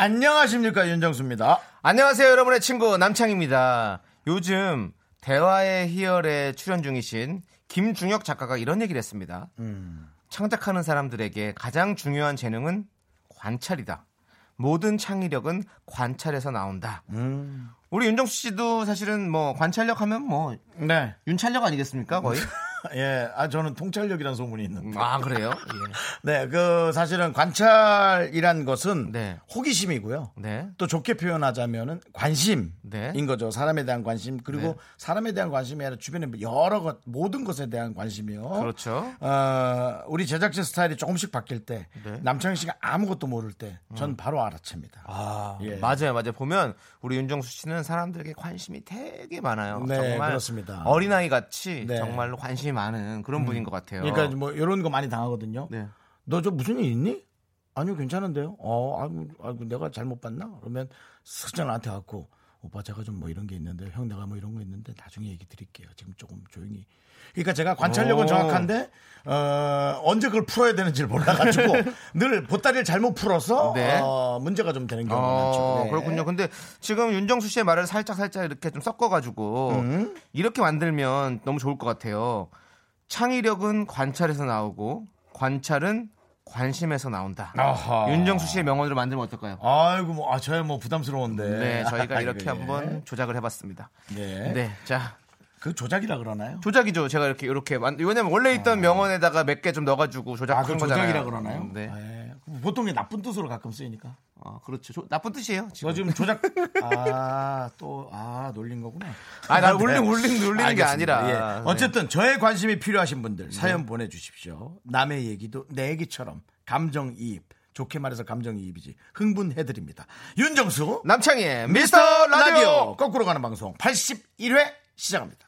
안녕하십니까 윤정수입니다. 안녕하세요, 여러분의 친구 남창입니다. 요즘 대화의 희열에 출연 중이신 김중혁 작가가 이런 얘기를 했습니다. 창작하는 사람들에게 가장 중요한 재능은 관찰이다. 모든 창의력은 관찰에서 나온다. 우리 윤정수 씨도 사실은 뭐 관찰력 하면 뭐 네. 윤찰력 아니겠습니까 거의? 예, 아 저는 통찰력이라는 소문이 있는데. 아 그래요? 네, 그 사실은 관찰이란 것은 네. 호기심이고요. 네. 또 좋게 표현하자면은 관심인 네. 거죠. 사람에 대한 관심 그리고 네. 사람에 대한 관심이 아니라 주변의 여러 것 모든 것에 대한 관심이요. 그렇죠. 어, 우리 제작진 스타일이 조금씩 바뀔 때 네. 남창희 씨가 아무것도 모를 때전 바로 알아챕니다. 아, 예. 맞아요, 맞아요. 보면 우리 윤정수 씨는 사람들에게 관심이 되게 많아요. 네, 정말 그렇습니다. 어린아이 같이 네. 정말로 관심 이 많은 그런 분인 것 같아요. 그러니까 뭐 이런 거 많이 당하거든요. 네. 너 저 무슨 일 있니? 아니요, 괜찮은데요. 어, 아이고, 아이고, 내가 잘못 봤나? 그러면 슬쩍 나한테 갖고 오빠 제가 좀 뭐 이런 게 있는데 형 내가 뭐 이런 거 있는데 나중에 얘기 드릴게요. 지금 조금 조용히. 그러니까 제가 관찰력은 오. 정확한데 어, 언제 그걸 풀어야 되는지를 몰라가지고 늘 보따리를 잘못 풀어서 네. 어, 문제가 좀 되는 경우가 어, 많죠. 네. 그렇군요. 근데 지금 윤정수 씨의 말을 살짝 살짝 이렇게 좀 섞어가지고 음. 이렇게 만들면 너무 좋을 것 같아요. 창의력은 관찰에서 나오고 관찰은 관심에서 나온다. 아하. 윤정수 씨의 명언으로 만들면 어떨까요? 아이고 뭐 아, 저야 뭐 부담스러운데. 네, 저희가 이렇게 예. 한번 조작을 해봤습니다. 네. 네, 자 그 조작이라 그러나요? 조작이죠. 제가 이렇게 이렇게 만 왜냐면 원래 있던 명언에다가 몇 개 좀 넣어가지고 아, 조작한 그 거잖아요. 조작이라 그러나요? 네, 예. 보통 게 나쁜 뜻으로 가끔 쓰이니까. 어, 그렇죠. 조- 나쁜 뜻이에요. 지금. 너 지금 조작 아 또 아 놀린 거구나. 아, 나 네. 울린 울린 울리는 게. 아니라. 예. 네. 어쨌든 저의 관심이 필요하신 분들 사연 보내 주십시오. 남의 얘기도 내 얘기처럼 감정 이입. 좋게 말해서 감정이입이지. 흥분해드립니다. 윤정수 남창희의 미스터 라디오. 거꾸로 가는 방송 81회 시작합니다.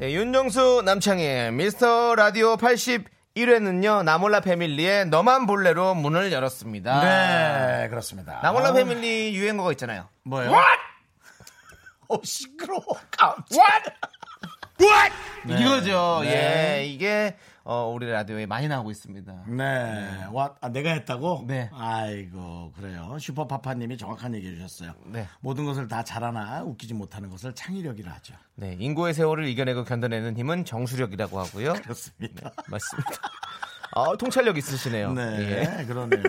네, 윤정수 남창희의 미스터 라디오 81회는요 나몰라 패밀리의 너만 볼래로 문을 열었습니다. 네, 그렇습니다. 나몰라 아, 패밀리 유행어가 있잖아요. 뭐요? 어, 시끄러워. 깜짝. 네. 이거죠. 네. 예, 이게 어, 우리 라디오에 많이 나오고 있습니다. 네. 와, 아, 내가 했다고? 네. 아이고, 그래요. 슈퍼파파님이 정확한 얘기 해주셨어요. 네. 모든 것을 다 잘하나 웃기지 못하는 것을 창의력이라 하죠. 네, 인고의 세월을 이겨내고 견뎌내는 힘은 정수력이라고 하고요. 그렇습니다. 맞습니다. 아, 통찰력 있으시네요. 네, 예. 그러네요.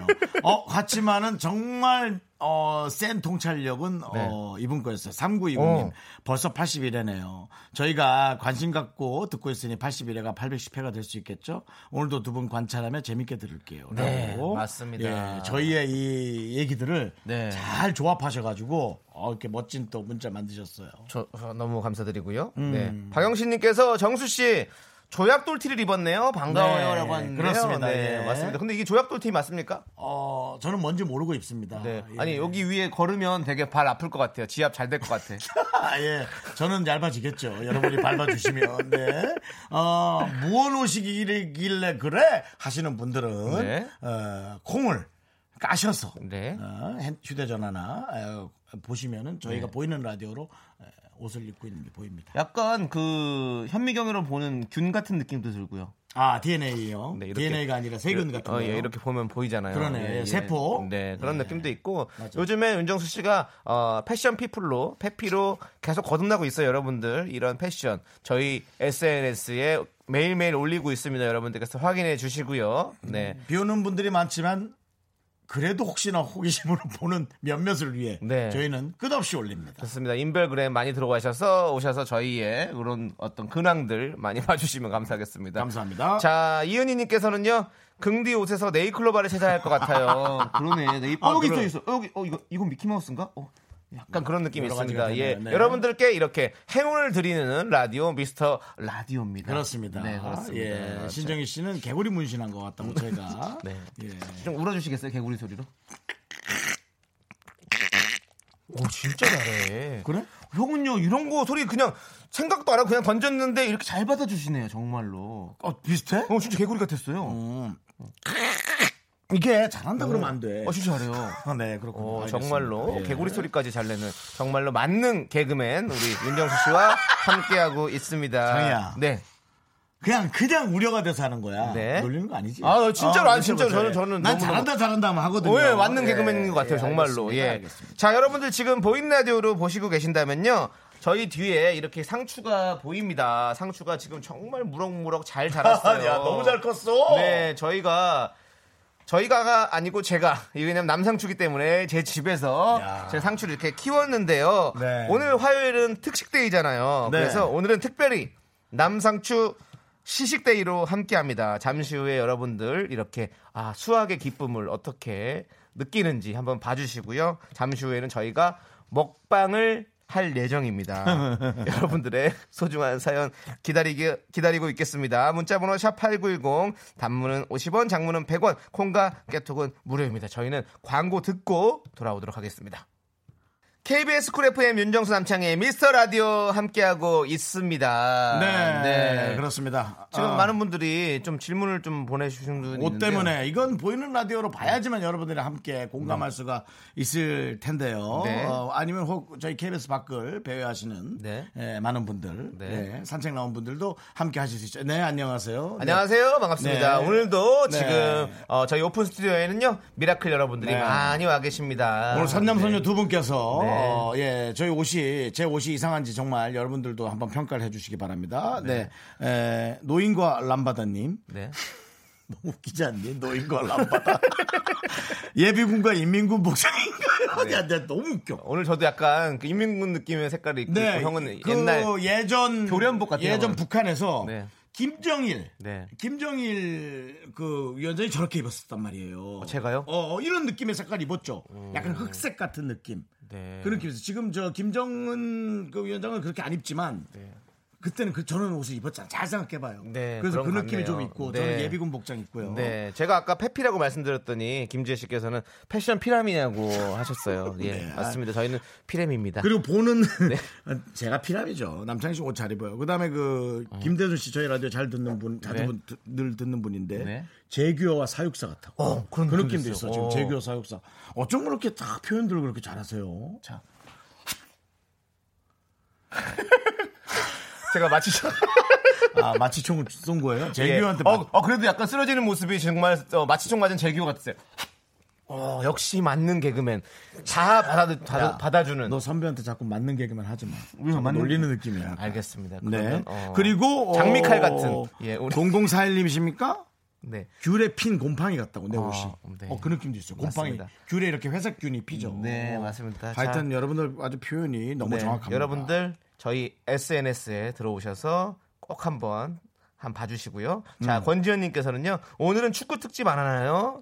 어, 같지만은 정말, 어, 센 통찰력은, 네. 어, 이분 거였어요. 3929님. 어. 벌써 81회네요. 저희가 관심 갖고 듣고 있으니 81회가 810회가 될 수 있겠죠? 오늘도 두 분 관찰하며 재밌게 들을게요. 네, 라고. 맞습니다. 예, 저희의 이 얘기들을 네. 잘 조합하셔가지고, 어, 이렇게 멋진 또 문자 만드셨어요. 저, 저 너무 감사드리고요. 음. 네. 박영신님께서 정수 씨 조약 돌티를 입었네요. 반가워요라고 네, 하는데요. 그렇습니다. 네, 예. 맞습니다. 근데 이게 조약 돌티 맞습니까? 어, 저는 뭔지 모르고 입습니다. 네. 예. 아니 여기 위에 걸으면 되게 발 아플 것 같아요. 지압 잘 될 것 같아. 아, 예. 저는 얇아지겠죠. 여러분이 밟아주시면. 네. 어, 무언 오시길래 그래? 하시는 분들은, 네. 어, 콩을 까셔서, 네. 어, 핸- 휴대전화나, 어, 보시면은 저희가 네. 보이는 라디오로 에, 옷을 입고 있는 게 보입니다. 약간 그 현미경으로 보는 균 같은 느낌도 들고요. 아, DNA요. 네, 이렇게. DNA가 아니라 세균 같은 어, 거. 예, 이렇게 보면 보이잖아요. 그러네. 예, 예. 세포. 네, 그런 네. 느낌도 있고 맞아. 요즘에 윤정수 씨가 어, 패션 피플로 페피로 계속 거듭나고 있어요, 여러분들. 이런 패션 저희 SNS에 매일매일 올리고 있습니다. 여러분들께서 확인해 주시고요. 네. 비 오는 분들이 많지만 그래도 혹시나 호기심으로 보는 몇몇을 위해 네. 저희는 끝없이 올립니다. 좋습니다. 인별그램 많이 들어가셔서 오셔서 저희의 그런 어떤 근황들 많이 봐주시면 감사하겠습니다. 감사합니다. 자, 이은희님께서는요, 긍디 옷에서 네이클로바를 찾아야 할 것 같아요. 그러네. 네이, 어, 아, 여기. 있어, 있어. 어, 여기, 어, 이거, 이거 미키마우스인가? 어, 약간 그런 느낌이 있습니다. 예. 네. 여러분들께 이렇게 행운을 드리는 라디오 미스터 라디오입니다. 그렇습니다. 네, 그렇습니다. 예, 신정희 씨는 개구리 문신한 것 같다고 저희가. 네. 예. 좀 울어주시겠어요? 개구리 소리로? 오, 진짜 잘해. 그래? 형은요, 이런 거 소리 그냥 생각도 안 하고 그냥 던졌는데 이렇게 잘 받아주시네요, 정말로. 어, 비슷해? 어, 진짜 개구리 같았어요. 음. 이게 잘한다 그러면 안 돼. 어, 진짜 잘해요. 아, 네, 그렇군요. 어. 정말로 예. 개구리 소리까지 잘 내는 정말로 맞는 개그맨 우리 윤정수 씨와 함께하고 있습니다. 장이야. 네. 그냥 그냥 우려가 돼서 하는 거야. 네. 놀리는 거 아니지? 아, 진짜로, 아니, 그렇죠, 진짜로 그렇죠. 저는- 저는 난 너무너무- 잘한다 잘한다 하면 하거든요. 예, 맞는 예, 개그맨인 것 같아요, 예, 정말로. 알겠습니다. 예. 알겠습니다. 자, 여러분들 지금 보이는 라디오로 보시고 계신다면요. 저희 뒤에 이렇게 상추가 보입니다. 상추가 지금 정말 무럭무럭 잘 자랐어요. 야, 너무 잘 컸어. 네, 저희가 저희가 아니고 제가 왜냐면 남상추기 때문에 제 집에서 야. 제 상추를 이렇게 키웠는데요. 네. 오늘 화요일은 특식데이잖아요. 네. 그래서 오늘은 특별히 남상추 시식데이로 함께합니다. 잠시 후에 여러분들 이렇게 아, 수학의 기쁨을 어떻게 느끼는지 한번 봐주시고요. 잠시 후에는 저희가 먹방을 할 예정입니다. 여러분들의 소중한 사연 기다리기, 기다리고 있겠습니다. 문자번호 샵8910, 단문은 50원, 장문은 100원, 콩과 깨톡은 무료입니다. 저희는 광고 듣고 돌아오도록 하겠습니다. KBS 쿨 FM 윤정수 남창희의 미스터 라디오 함께하고 있습니다. 네, 그렇습니다. 지금 아, 많은 분들이 좀 질문을 좀 보내주신 분이 옷. 때문에 이건 보이는 라디오로 봐야지만 여러분들이 함께 공감할 수가 있을 텐데요. 네. 어, 아니면 혹 저희 KBS 밖을 배회하시는 네. 예, 많은 분들, 네. 네, 산책 나온 분들도 함께 하실 수 있죠. 네, 안녕하세요. 안녕하세요. 반갑습니다. 네. 오늘도 네. 지금 어, 저희 오픈 스튜디오에는요 미라클 여러분들이 네. 많이 와 계십니다. 오늘 선남선녀 네. 두 분께서 네. 어, 예 저희 옷이 제 옷이 이상한지 정말 여러분들도 한번 평가를 해주시기 바랍니다. 네, 에, 노인과 람바다님 네. 너무 웃기지 않니? 노인과 람바다 예비군과 인민군 복장인가요? 네. 야, 나 너무 웃겨. 오늘 저도 약간 그 인민군 느낌의 색깔이 있고 네, 형은 그 옛날 예전 교련복 같아요, 예전. 북한에서 네. 김정일, 네. 김정일 그 위원장이 저렇게 입었었단 말이에요. 제가요? 어, 어, 이런 느낌의 색깔 입었죠. 약간 흑색 같은 느낌. 네. 그런 느낌에서 지금 저 김정은 그 위원장은 그렇게 안 입지만 그때는 그 저런 옷을 입었잖아. 잘 생각해봐요. 네, 그래서 그 느낌이 좀 같네요. 있고 네. 저는 예비군 복장 있고요. 네, 제가 아까 페피라고 말씀드렸더니 김지혜 씨께서는 패션 피라미냐고 하셨어요. 예, 네. 맞습니다. 저희는 피라미입니다. 그리고 보는 네. 제가 피랍이죠. 남창희 씨 옷 잘 입어요. 그다음에 그 김대준 씨 저희 라디오 잘 듣는 분, 자주 네. 분- 드- 늘 듣는 분인데 네. 재규어와 사육사 같아. 어, 그런 그 느낌도 있어요. 있어. 지금 어. 재규어 사육사. 어쩜 그렇게 다 표현들을 그렇게 잘하세요? 자. 제가 마치죠. 아 마취총을 쏜 거예요? 예. 마- 어, 어, 그래도 약간 쓰러지는 모습이 정말 어, 마취총 맞은 재규 같았어요. 어, 역시 맞는 개그맨. 다 받아, 야, 받아주는. 너 선배한테 자꾸 맞는 개그만 하지 마. 왜요? 자꾸 맞는- 놀리는 느낌이야. 알겠습니다. 네. 어, 그리고 어, 장미칼 같은. 예, 우리- 0041님이십니까? 네. 귤에 핀 곰팡이 같다고 내 어, 옷이. 네. 어, 그 느낌도 있어요. 곰팡이. 맞습니다. 귤에 이렇게 회색 균이 피죠. 네, 어. 맞습니다. 하여튼 자, 여러분들 아주 표현이 너무 네, 정확합니다. 여러분들 저희 SNS에 들어오셔서 꼭 한번 한 봐주시고요. 자, 음. 권지현님께서는요. 오늘은 축구 특집 안 하나요?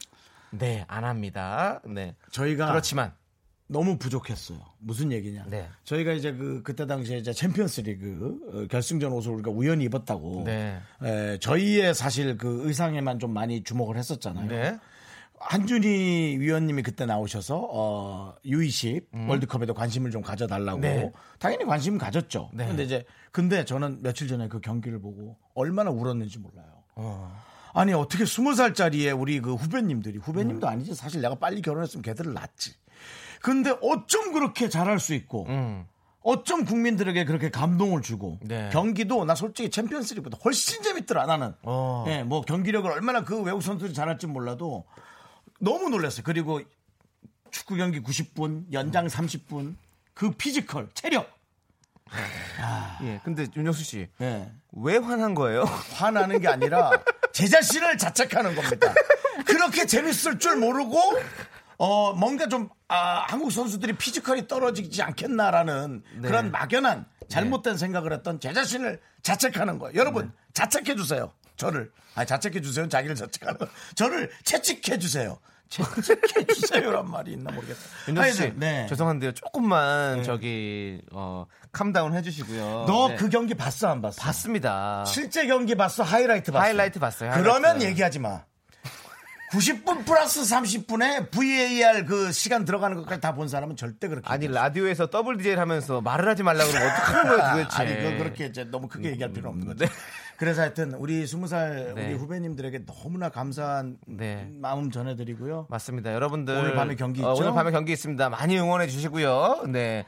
네, 안 합니다. 네. 저희가 그렇지만 너무 부족했어요. 무슨 얘기냐? 네. 저희가 이제 그 그때 당시에 이제 챔피언스리그 어, 결승전 옷을 우리가 우연히 입었다고. 네. 에, 저희의 사실 그 의상에만 좀 많이 주목을 했었잖아요. 네. 한준희 위원님이 그때 나오셔서 어, U20 월드컵에도 관심을 좀 가져달라고 음. 네. 당연히 관심 가졌죠. 네. 근데 이제 근데 저는 며칠 전에 그 경기를 보고 얼마나 울었는지 몰라요. 어. 아니 어떻게 스무 살짜리의 우리 그 후배님들이 후배님도 아니지 사실 내가 빨리 결혼했으면 걔들을 낳지. 근데 어쩜 그렇게 잘할 수 있고 음. 어쩜 국민들에게 그렇게 감동을 주고 네. 경기도 나 솔직히 챔피언스리그보다 훨씬 재밌더라 나는. 어. 예, 뭐 경기력을 얼마나 그 외국 선수들이 잘할지 몰라도 너무 놀랐어요. 그리고 축구 경기 90분, 연장 30분, 그 피지컬, 체력. 예. 근데 윤정수 씨. 예. 왜 화난 거예요? 화나는 게 아니라 제 자신을 자책하는 겁니다. 그렇게 재밌을 줄 모르고 어, 뭔가 좀, 아, 한국 선수들이 피지컬이 떨어지지 않겠나라는 네. 그런 막연한 잘못된 생각을 했던 제 자신을 자책하는 거예요. 여러분, 네. 자책해 주세요. 저를. 아, 자책해 주세요. 자기를 자책하는 거. 저를 채찍해 주세요. 채찍해 주세요란 말이 있나 모르겠다. 윤정수 씨, 하여튼, 네. 죄송한데요. 조금만 저기 어, calm down 해주시고요. 너 네. 그 경기 봤어, 안 봤어? 봤습니다. 실제 경기 봤어? 하이라이트 봤어? 하이라이트 봤어요, 그러면 하이라이트. 얘기하지 마. 90분 플러스 30분에 VAR 그 시간 들어가는 것까지 다 본 사람은 절대 그렇게 아니 라디오에서 더블 DJ 하면서 말을 하지 말라고 그러면 어떡하는 거야 도대체. 아니, 그 그렇게 이제 너무 크게 얘기할 필요는 없는 거죠. 그래서 하여튼 우리 20살 네. 우리 후배님들에게 너무나 감사한 네. 마음 전해드리고요. 맞습니다. 여러분들 오늘 밤에 경기 어, 있죠? 오늘 밤에 경기 있습니다. 많이 응원해 주시고요. 네.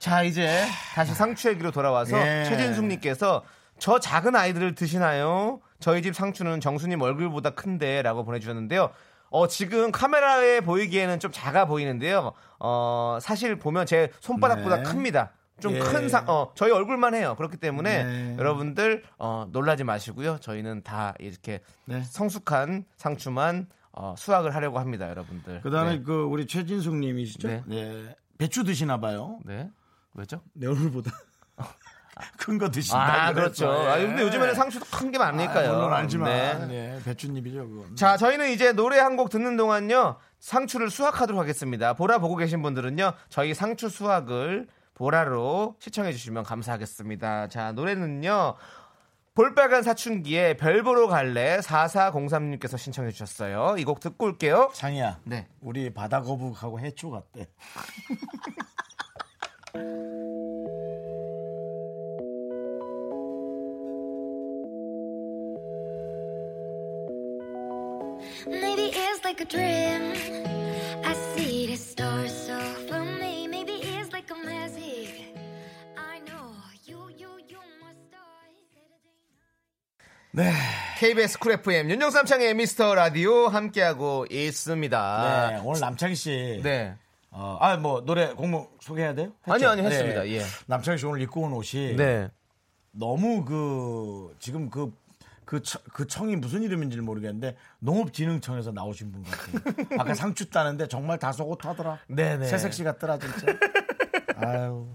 자 이제 다시 상추 얘기로 돌아와서 예. 최진숙님께서 저 작은 아이들을 드시나요? 저희 집 상추는 정수님 얼굴보다 큰데라고 보내주셨는데요. 어 지금 카메라에 보이기에는 좀 작아 보이는데요. 어 사실 보면 제 손바닥보다 네. 큽니다. 좀 예. 큰 상, 어, 저희 얼굴만 해요. 그렇기 때문에 네. 여러분들, 어, 놀라지 마시고요. 저희는 다 이렇게 네. 성숙한 상추만 어, 수확을 하려고 합니다, 여러분들. 그다음에 네. 그 우리 최진숙 님이시죠? 네. 네. 배추 드시나 봐요. 네. 왜죠? 내 얼굴보다 큰 거 드신다. 아, 그렇죠. 아, 근데 요즘에는 상추도 큰 게 많으니까요. 아, 물론 알지만 네. 네, 배추잎이죠 그건. 자, 저희는 이제 노래 한 곡 듣는 동안요. 상추를 수확하도록 하겠습니다. 보라 보고 계신 분들은요. 저희 상추 수확을 보라로 시청해 주시면 감사하겠습니다. 자, 노래는요. 볼빨간 사춘기에 별 보러 갈래 4403님께서 신청해 주셨어요. 이 곡 듣고 올게요. 장이야. 네. 우리 바다 거북하고 해초 같대. Maybe it's like a dream. 네. KBS 쿨 FM 윤정수 남창희의 미스터 라디오 함께하고 있습니다. 네. 오늘 남창희 씨. 네. 어, 아, 뭐 노래 곡목 소개해야 돼요? 했죠? 아니요, 아니요, 했습니다. 예. 남창희 씨 오늘 입고 온 옷이 네. 너무 그 지금 그 그, 처- 그 청이 무슨 이름인지 모르겠는데 농업진흥청에서 나오신 분 같아요. 아까 상추 따는데 정말 다소곳하더라. 네네. 새색시 같더라 진짜. 아유.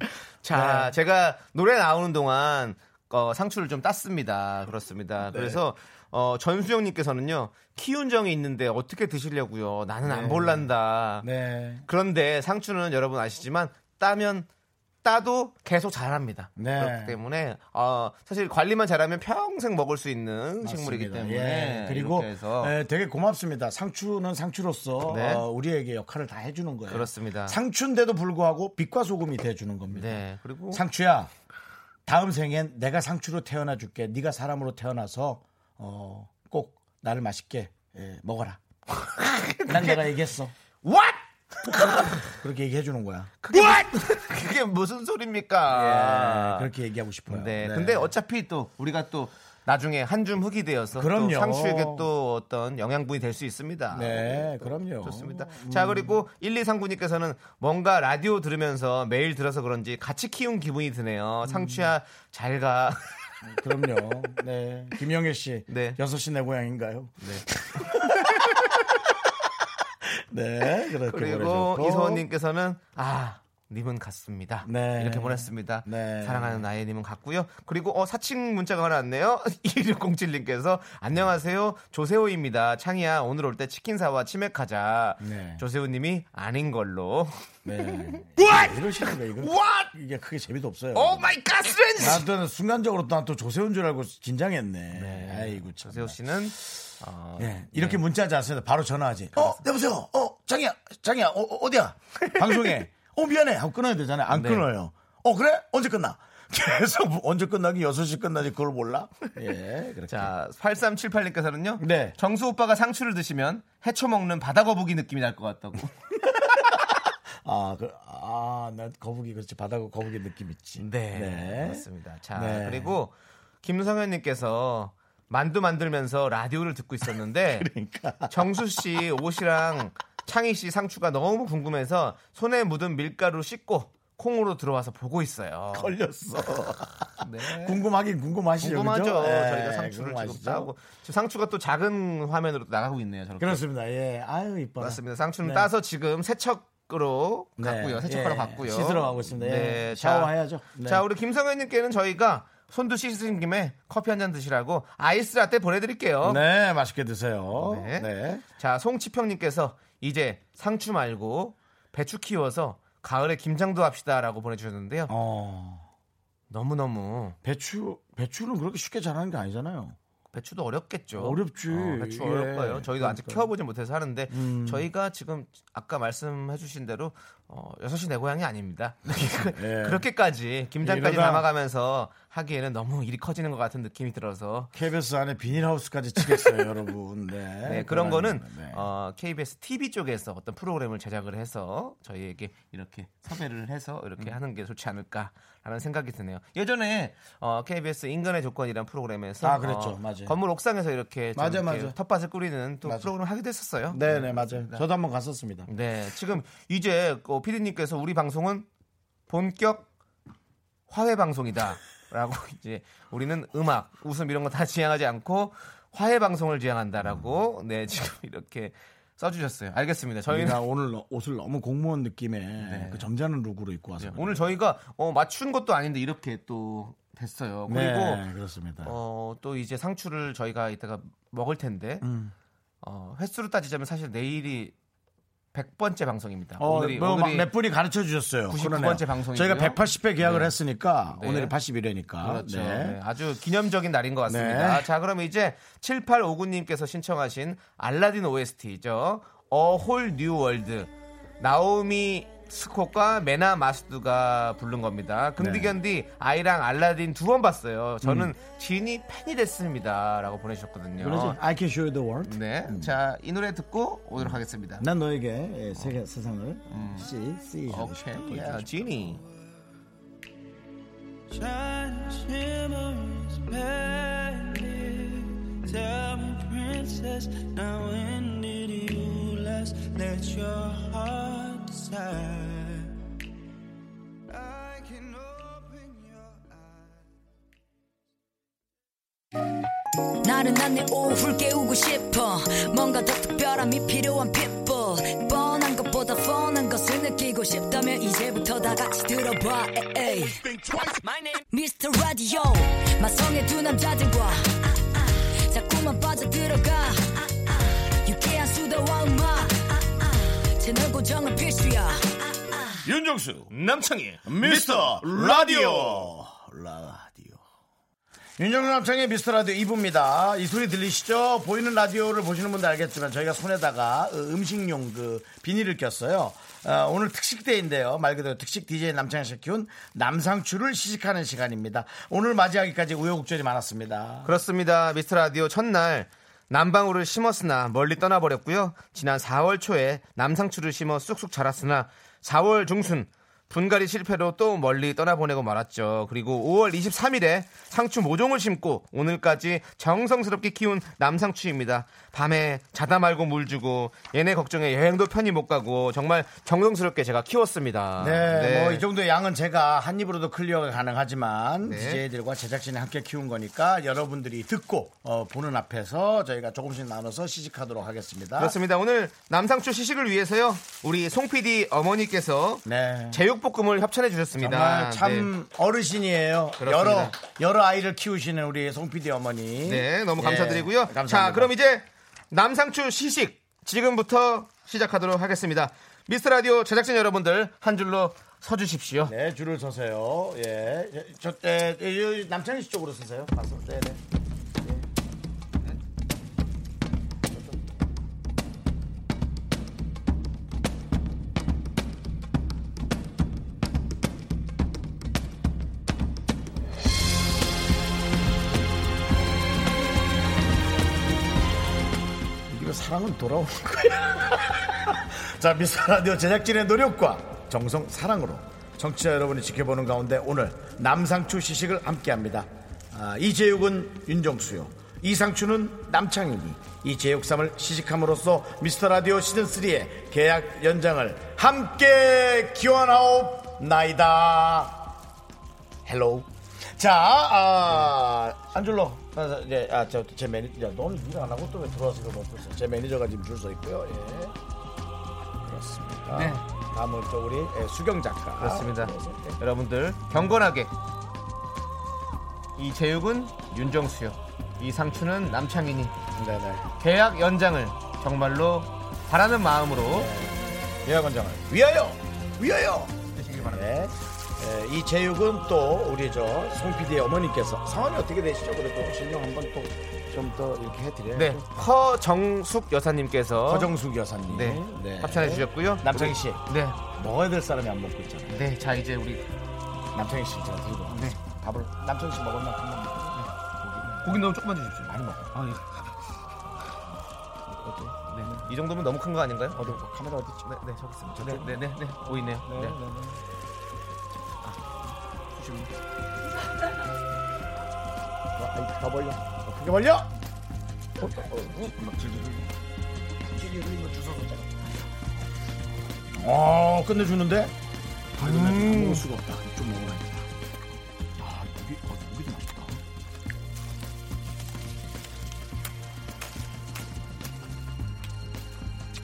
자, 네. 제가 노래 나오는 동안 어, 상추를 좀 땄습니다. 그렇습니다. 네. 그래서 어, 전수영님께서는요 키운정이 있는데 어떻게 드시려고요? 나는 안 볼란다. 네. 그런데 상추는 여러분 아시지만 따면 따도 계속 자랍니다. 네. 그렇기 때문에 어, 사실 관리만 잘하면 평생 먹을 수 있는 식물이기 맞습니다. 때문에 예. 그리고 예, 되게 고맙습니다. 상추는 상추로서 네. 어, 우리에게 역할을 다 해주는 거예요. 그렇습니다. 상추인데도 불구하고 빛과 소금이 돼주는 겁니다. 네 그리고 상추야, 다음 생엔 내가 상추로 태어나 줄게. 네가 사람으로 태어나서 어, 꼭 나를 맛있게 예, 먹어라. 난 내가 얘기했어. What? 그렇게 얘기해 주는 거야. 그게, 그게 무슨 소리입니까? 예, 그렇게 얘기하고 싶어요. 아. 네. 네. 근데 어차피 또 우리가 또 나중에 한줌 흙이 되어서 또 그럼요. 상추에게 또 어떤 영양분이 될 수 있습니다. 네, 그럼요. 좋습니다. 자, 그리고 1239님께서는 뭔가 라디오 들으면서 매일 들어서 그런지 같이 키운 기분이 드네요. 상추야, 잘 가. 그럼요. 네. 김영애 씨. 네. 6시 내 고향인가요? 네. 네. 그렇게 그리고. 이소원님께서는 아, 님은 같습니다. 네. 이렇게 보냈습니다. 네. 사랑하는 나의 님은 같고요. 그리고 어, 사칭 문자가 하나 왔네요. 2607님께서 안녕하세요. 조세호입니다. 창희야, 오늘 올 때 치킨 사와 치맥하자. 네. 조세호님이 아닌 걸로. 네. What? 이러시는 거 이건 What? 이게 크게 재미도 없어요. Oh my 가스렌지! 나한테는 순간적으로 난 또 조세호인 줄 알고 긴장했네. 아이고 참. 조세호 씨는 어, 예, 이렇게 문자하지 않습니다. 바로 전화하지. 어, 여보세요. 어, 장이야, 장이야, 어, 어, 어디야? 방송에. 어, 미안해. 하고 끊어야 되잖아요. 안 네. 끊어요. 어, 그래? 언제 끝나? 계속 언제 끝나긴 6시 끝나지 그걸 몰라? 예, 그렇게. 자, 8378님께서는요. 네. 정수 오빠가 상추를 드시면 해초 먹는 바다 거북이 느낌이 날 것 같다고. 아, 그, 아, 나 거북이, 그렇지. 바다 거북이 느낌 있지. 네, 맞습니다. 자, 네. 그리고 김성현님께서 만두 만들면서 라디오를 듣고 있었는데 그러니까. 정수 씨 옷이랑 창희 씨 상추가 너무 궁금해서 손에 묻은 밀가루 씻고 콩으로 들어와서 보고 있어요. 걸렸어. 네. 궁금하긴 궁금하시죠. 궁금하죠. 예, 저희가 상추를 지금? 따고 상추가 또 작은 화면으로 나가고 있네요. 저렇게. 그렇습니다. 예. 아유 이뻐라. 맞습니다. 상추는 네. 따서 지금 세척 으로 네, 갔고요. 세척하러 예. 갔고요. 씻으러 가고 있습니다. 예. 샤워해야죠. 네. 자, 우리 김성현님께는 저희가 손도 씻은 김에 커피 한 잔 드시라고 아이스 라떼 보내드릴게요. 네, 맛있게 드세요. 네. 네. 자, 송치평님께서 이제 상추 말고 배추 키워서 가을에 김장도 합시다라고 보내주셨는데요. 어. 너무 너무 배추 배추는 그렇게 쉽게 자라는 게 아니잖아요. 배추도 어렵겠죠. 어렵지. 어, 배추 예. 어렵고요. 저희도 아직 그러니까요. 키워보지 못해서 하는데 음. 저희가 지금 아까 말씀해주신 대로 어, 6시 내 고향이 아닙니다. 예. 그렇게까지 김장까지 담아가면서 하기에는 너무 일이 커지는 것 같은 느낌이 들어서 KBS 안에 비닐하우스까지 치겠어요, 여러분. 네. 네, 그런 거는 네. 어, KBS TV 쪽에서 어떤 프로그램을 제작을 해서 저희에게 이렇게 섭외를 해서 이렇게 음. 하는 게 좋지 않을까라는 생각이 드네요. 예전에 어, KBS 인간의 조건이라는 프로그램에서 아, 그랬죠. 어, 맞아요. 건물 옥상에서 이렇게, 좀 맞아요, 이렇게 맞아요. 텃밭을 꾸리는 또 맞아요. 프로그램을 하기도 했었어요. 네, 네, 맞아요. 저도 한번 갔었습니다. 네, 지금 이제 어, 피디님께서 우리 방송은 본격 화해 방송이다 라고 이제 우리는 음악, 웃음 이런 거 다 지향하지 않고 화해 방송을 지향한다라고 네 지금 이렇게 써주셨어요. 알겠습니다. 저희가 오늘 너- 옷을 너무 공무원 느낌의 그 점잖은 룩으로 입고 와서 네. 오늘 저희가 어, 맞춘 것도 아닌데 이렇게 또 됐어요. 그리고 네, 그렇습니다. 어, 또 이제 상추를 저희가 이따가 먹을 텐데 음. 어, 횟수로 따지자면 사실 내일이 100번째 방송입니다. 어, 오늘이 뭐 오늘이 몇 분이 가르쳐 주셨어요. 99 그러네요. 번째 방송이고요. 저희가 180회 계약을 네. 했으니까 네. 오늘이 81회니까. 그렇죠. 네, 아주 기념적인 날인 것 같습니다. 네. 자, 그럼 이제 7859님께서 신청하신 알라딘 OST죠. Whole New World. 나오미 스콧과 메나 마스두가 부른 겁니다. 긍디견디 아이랑 알라딘 두 번 봤어요. 저는 진이 팬이 됐습니다.라고 보내주셨거든요. 음. 그러지? I can show you the world. 네, 자이 노래 듣고 오도록 하겠습니다. 난 너에게 예, 세계 세상을 see see 하고 오케이. 야, 지니. Shine, shimmer, splendid. Tell me, princess, now when did you last let your heart 나른한 내 오후를 깨우고 싶어. 뭔가 더 특별함이 필요한 people. 뻔한 것보다 뻔한 것을 느끼고 싶다면 이제부터 다 같이 들어봐. 에이. Mr. Radio. 마성의 두 남자들과 자꾸만 빠져들어가. 유쾌한 수다와 음악 채널 고정은 필수야. 윤정수 남창희. 미스터 라디오. 라디오. 윤정수 남창의 미스터 라디오 2부입니다. 이 소리 들리시죠? 보이는 라디오를 보시는 분들 알겠지만 저희가 손에다가 어, 음식용 그 비닐을 꼈어요. 어, 오늘 특식대인데요. 말 그대로 특식 DJ 남창희 씨가 키운 남상추를 시식하는 시간입니다. 오늘 맞이하기까지 우여곡절이 많았습니다. 그렇습니다. 미스터 라디오 첫날 남방울을 심었으나 멀리 떠나버렸고요. 지난 4월 초에 남상추를 심어 쑥쑥 자랐으나 4월 중순 분갈이 실패로 또 멀리 떠나보내고 말았죠. 그리고 5월 23일에 상추 모종을 심고 오늘까지 정성스럽게 키운 남상추입니다. 밤에 자다 말고 물 주고 얘네 걱정에 여행도 편히 못 가고 정말 정성스럽게 제가 키웠습니다. 네, 뭐 이 정도의 양은 제가 한 입으로도 clear가 가능하지만 네. DJ들과 제작진이 함께 키운 거니까 여러분들이 듣고 어, 보는 앞에서 저희가 조금씩 나눠서 시식하도록 하겠습니다. 그렇습니다. 오늘 남상추 시식을 위해서요. 우리 송 PD 어머니께서 네. 제육볶음을 협찬해 주셨습니다. 정말 참 어르신이에요. 그렇습니다. 여러 여러 아이를 키우시는 우리 송 PD 어머니. 네, 네, 너무 예, 감사드리고요. 감사합니다. 자, 그럼 이제 남상추 시식 지금부터 시작하도록 하겠습니다. 미스터 라디오 제작진 여러분들 한 줄로 서 주십시오. 네, 줄을 서세요. 예, 예, 저때 남창희 씨 쪽으로 서세요. 가서. 네, 네. 사랑은 돌아오는 거야. 자, 미스터 라디오 제작진의 노력과 정성 사랑으로 청취자 여러분이 지켜보는 가운데 오늘 남상추 시식을 함께합니다. 아, 이 제육은 윤정수요. 이 상추는 남창희니 이 제육쌈을 시식함으로써 미스터 라디오 시즌 3의 계약 연장을 함께 기원하옵나이다. Hello. 자, 아, 안줄로. 아, 이제, 아, 저, 제 매니저, 너는 일 안 하고 또 왜 들어와서 이거 먹고 있어? 제 매니저가 지금 줄 서 있고요. 예. 그렇습니다. 네. 다음은 또 우리 예, 수경 작가. 그렇습니다. 네, 네. 여러분들 경건하게 이 제육은 윤정수요. 이 상추는 남창인이 네네. 계약 연장을 정말로 바라는 마음으로 예약원장을 위하여! 위하여! 네. 예, 이 제육은 또 우리 저송 PD의 어머니께서 상황이 어떻게 되시죠? 그래도 실명 한번 또 좀 더 이렇게 해드려요. 네 허정숙 여사님께서 허정숙 여사님. 네, 합찬해 주셨고요. 남창희 씨. 네, 먹어야 될 사람이 안 먹고 있잖아요. 네, 자 이제 우리 남창희 씨 제가 들고 네. 밥을 남창희 씨 먹을 만큼만 먹고 고기 너무 조금만 주십시오. 많이 먹어. 아, 예. 네. 이 정도면 너무 큰 거 아닌가요? 어디 카메라 어디 있지? 네, 네, 저기 있습니다. 네, 네, 네, 네, 보이네요. 네, 네. 네, 네. 조심히. 어, 아이, 더 벌려. 더 크게 벌려. 어, 어, 어, 막 질질 흘려. 질질 흘리면 주워서 잖아 어, 끝내주는데? 아, 이거 나다 먹을 수가 없다. 좀 먹어야겠다. 아, 고기, 어, 고기도 맛있다.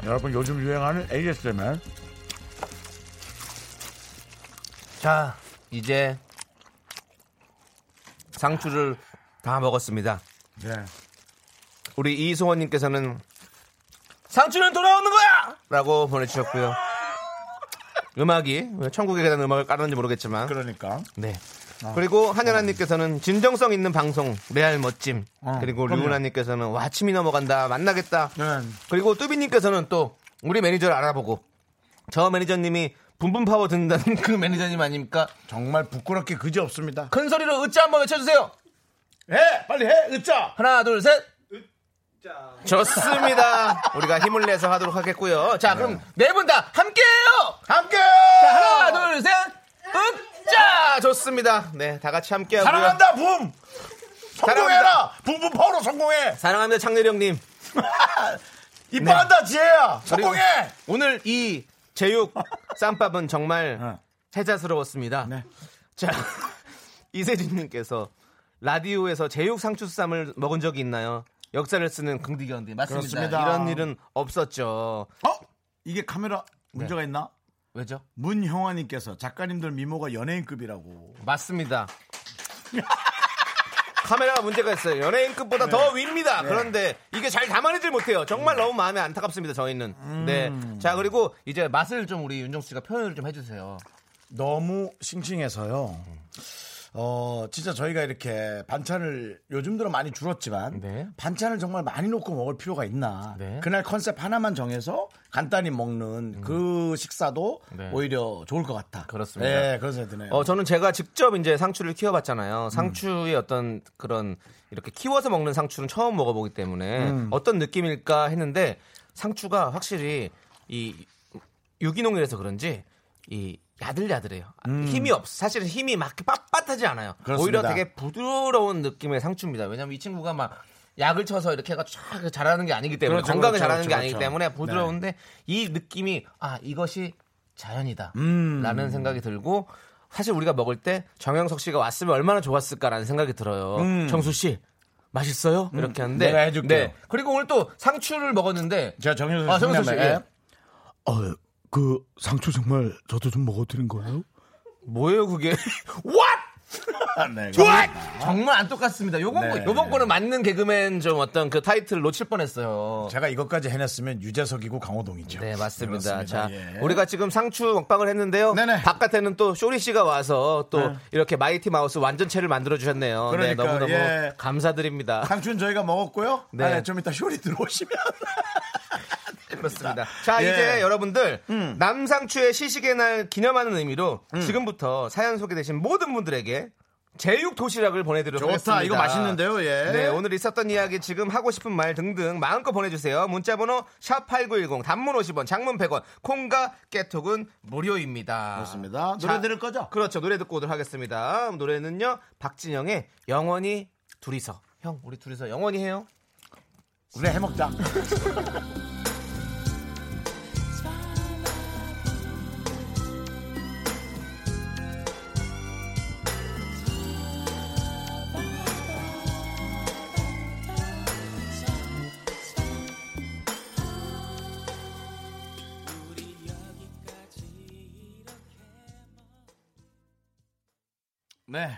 여러분 요즘 유행하는 ASMR 자, 이제 상추를 다 먹었습니다. 네. 우리 이승원님께서는 상추는 돌아오는 거야! 라고 보내주셨고요. 음악이 왜 천국에 계단 음악을 깔았는지 모르겠지만 그러니까 네. 그리고 한연아님께서는 진정성 있는 방송 레알 멋짐 어, 그리고. 류은아님께서는 와 아침이 넘어간다 만나겠다 네. 그리고 뚜비님께서는 또 우리 매니저를 알아보고 저 매니저님이 붐붐 파워 듣는다는 그 매니저님 아닙니까? 정말 부끄럽게 그지 없습니다. 큰 소리로 으짜 한번 외쳐주세요. 해 빨리 해 으짜 하나 둘 셋. 좋습니다. 우리가 힘을 내서 하도록 하겠고요. 자 그럼 네 분 다 함께해요. 함께 자, 하나 둘 셋. 으짜 좋습니다. 네 다 같이 함께 하고요. 사랑한다 붐 성공해라 붐붐 파워로 성공해 사랑합니다 창렬 형님. 이뻐한다 지혜야 성공해 오늘 이 제육 쌈밥은 정말 어. 해자스러웠습니다. 네. 자, 이세진님께서 라디오에서 제육 상추쌈을 먹은 적이 있나요? 역사를 쓰는 긍디견디 맞습니다. 그렇습니다. 이런 일은 없었죠. 어 이게 카메라 문제가 있나 왜죠? 문형아님께서 작가님들 미모가 연예인급이라고 맞습니다. 카메라가 문제가 있어요. 연예인급보다 더 위입니다. 그런데 이게 잘 담아내질 못해요. 정말 너무 마음에 안타깝습니다. 저희는. 네. 자 그리고 이제 맛을 좀 우리 윤정수 씨가 표현을 좀 해주세요. 너무 싱싱해서요. 어, 진짜 저희가 이렇게 반찬을 요즘 들어 많이 줄었지만 네. 반찬을 정말 많이 놓고 먹을 필요가 있나. 네. 음. 그날 컨셉 하나만 정해서 간단히 먹는 그 식사도 네. 오히려 좋을 것 같다. 그렇습니다. 네, 그런 생각이 드네요. 어, 저는 제가 직접 이제 상추를 키워봤잖아요. 상추의 어떤 그런 이렇게 키워서 먹는 상추는 처음 먹어보기 때문에 어떤 느낌일까 했는데 상추가 확실히 이 유기농이라서 그런지 이 야들야들해요. 힘이 없어. 사실은 힘이 막 빳빳하지 않아요. 음. 그렇습니다. 오히려 되게 부드러운 느낌의 상추입니다. 왜냐면 이 친구가 막 약을 쳐서 이렇게 해가지고 쫙 잘하는 게 아니기 때문에 그렇죠, 건강을 그렇죠, 잘하는 게 그렇죠, 아니기 그렇죠. 때문에 부드러운데 이 느낌이 아 이것이 자연이다. 음. 라는 생각이 들고 사실 우리가 먹을 때 정영석 씨가 왔으면 얼마나 좋았을까라는 생각이 들어요. 정수 씨 맛있어요? 이렇게 하는데 음. 내가 해줄게요. 네. 그리고 오늘 또 상추를 먹었는데 제가 정효선 아, 정효선 씨, 예. 어, 그 상추 정말 저도 좀 먹어드린 거예요? 뭐예요 그게? What? 네, What? 정말 안 똑같습니다. 요번 네. 거 요번 거는 맞는 개그맨 좀 어떤 그 타이틀을 놓칠 뻔했어요. 제가 이것까지 해냈으면 유재석이고 강호동이죠. 네 맞습니다. 그렇습니다. 자 예. 우리가 지금 상추 먹방을 했는데요. 네네. 바깥에는 또 쇼리 씨가 와서 또 네. 이렇게 마이티 마우스 완전체를 만들어 주셨네요. 네, 그러니까, 너무 너무 예. 감사드립니다. 상추는 저희가 먹었고요. 네. 네. 좀 이따 쇼리 들어오시면 그렇습니다. 자, 예. 이제 여러분들 남상추의 시식의 날 기념하는 의미로 지금부터 사연 소개되신 모든 분들에게 제육 도시락을 보내드리도록 하겠습니다. 좋다. 이거 맛있는데요. 예. 네, 오늘 있었던 이야기 지금 하고 싶은 말 등등 마음껏 보내주세요. 문자번호 샵 8910 단문 50원 장문 100원 콩과 깨톡은 무료입니다. 그렇습니다. 자, 노래 들을 거죠? 그렇죠. 노래 듣고 오도록 하겠습니다. 노래는요. 박진영의 영원히 둘이서. 형, 우리 둘이서 영원히 해요. 우리 해먹자. 네.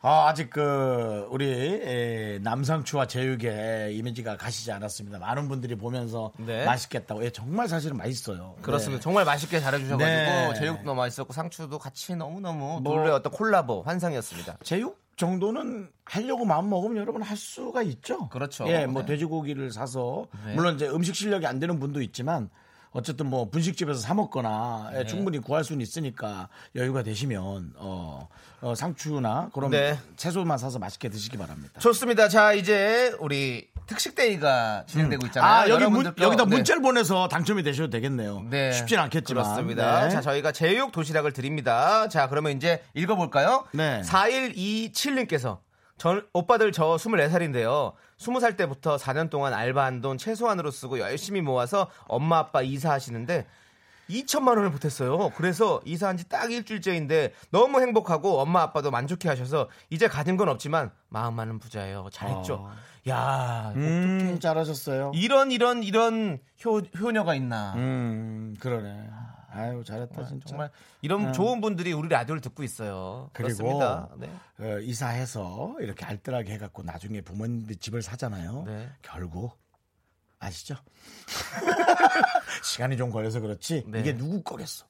아, 아직 그 우리 에, 남상추와 제육의 이미지가 가시지 않았습니다. 많은 분들이 보면서 네. 맛있겠다고. 예, 정말 사실은 맛있어요. 그렇습니다. 네. 정말 맛있게 잘해주셔가지고 네. 제육도 너무 맛있었고 상추도 같이 너무 너무 뭐- 둘의 어떤 콜라보 환상이었습니다. 제육 정도는 하려고 마음 먹으면 여러분 할 수가 있죠. 그렇죠. 예, 뭐 네. 돼지고기를 사서 네. 물론 이제 음식 실력이 안 되는 분도 있지만 어쨌든 뭐 분식집에서 사 먹거나 네. 예, 충분히 구할 수는 있으니까 여유가 되시면 어, 어, 상추나 그런 네. 채소만 사서 맛있게 드시기 바랍니다. 좋습니다. 자 이제 우리 특식데이가 진행되고 있잖아요. 아 여기 문, 여기다 네. 문자를 보내서 당첨이 되셔도 되겠네요. 네. 쉽진 않겠지만 그렇습니다. 네. 자, 저희가 제육 도시락을 드립니다. 자, 그러면 이제 읽어볼까요? 네. 4127님께서 전, 오빠들 저 24살인데요. 20살 때부터 4년 동안 알바한 돈 최소한으로 쓰고 열심히 모아서 엄마 아빠 이사하시는데 2천만 원을 보탰어요. 그래서 이사한 지 딱 일주일째인데 너무 행복하고 엄마 아빠도 만족해 하셔서 이제 가진 건 없지만 마음만은 부자예요. 잘했죠. 야, 음, 잘하셨어요. 이런 이런 이런 효, 효녀가 있나. 음, 그러네. 아유, 잘했다 진짜. 정말 이런 좋은 분들이 우리 라디오를 듣고 있어요. 그리고. 네. 어, 이사해서 이렇게 알뜰하게 해갖고 나중에 부모님들 집을 사잖아요. 네. 결국 아시죠? 시간이 좀 걸려서 그렇지 네. 이게 누구 거겠어?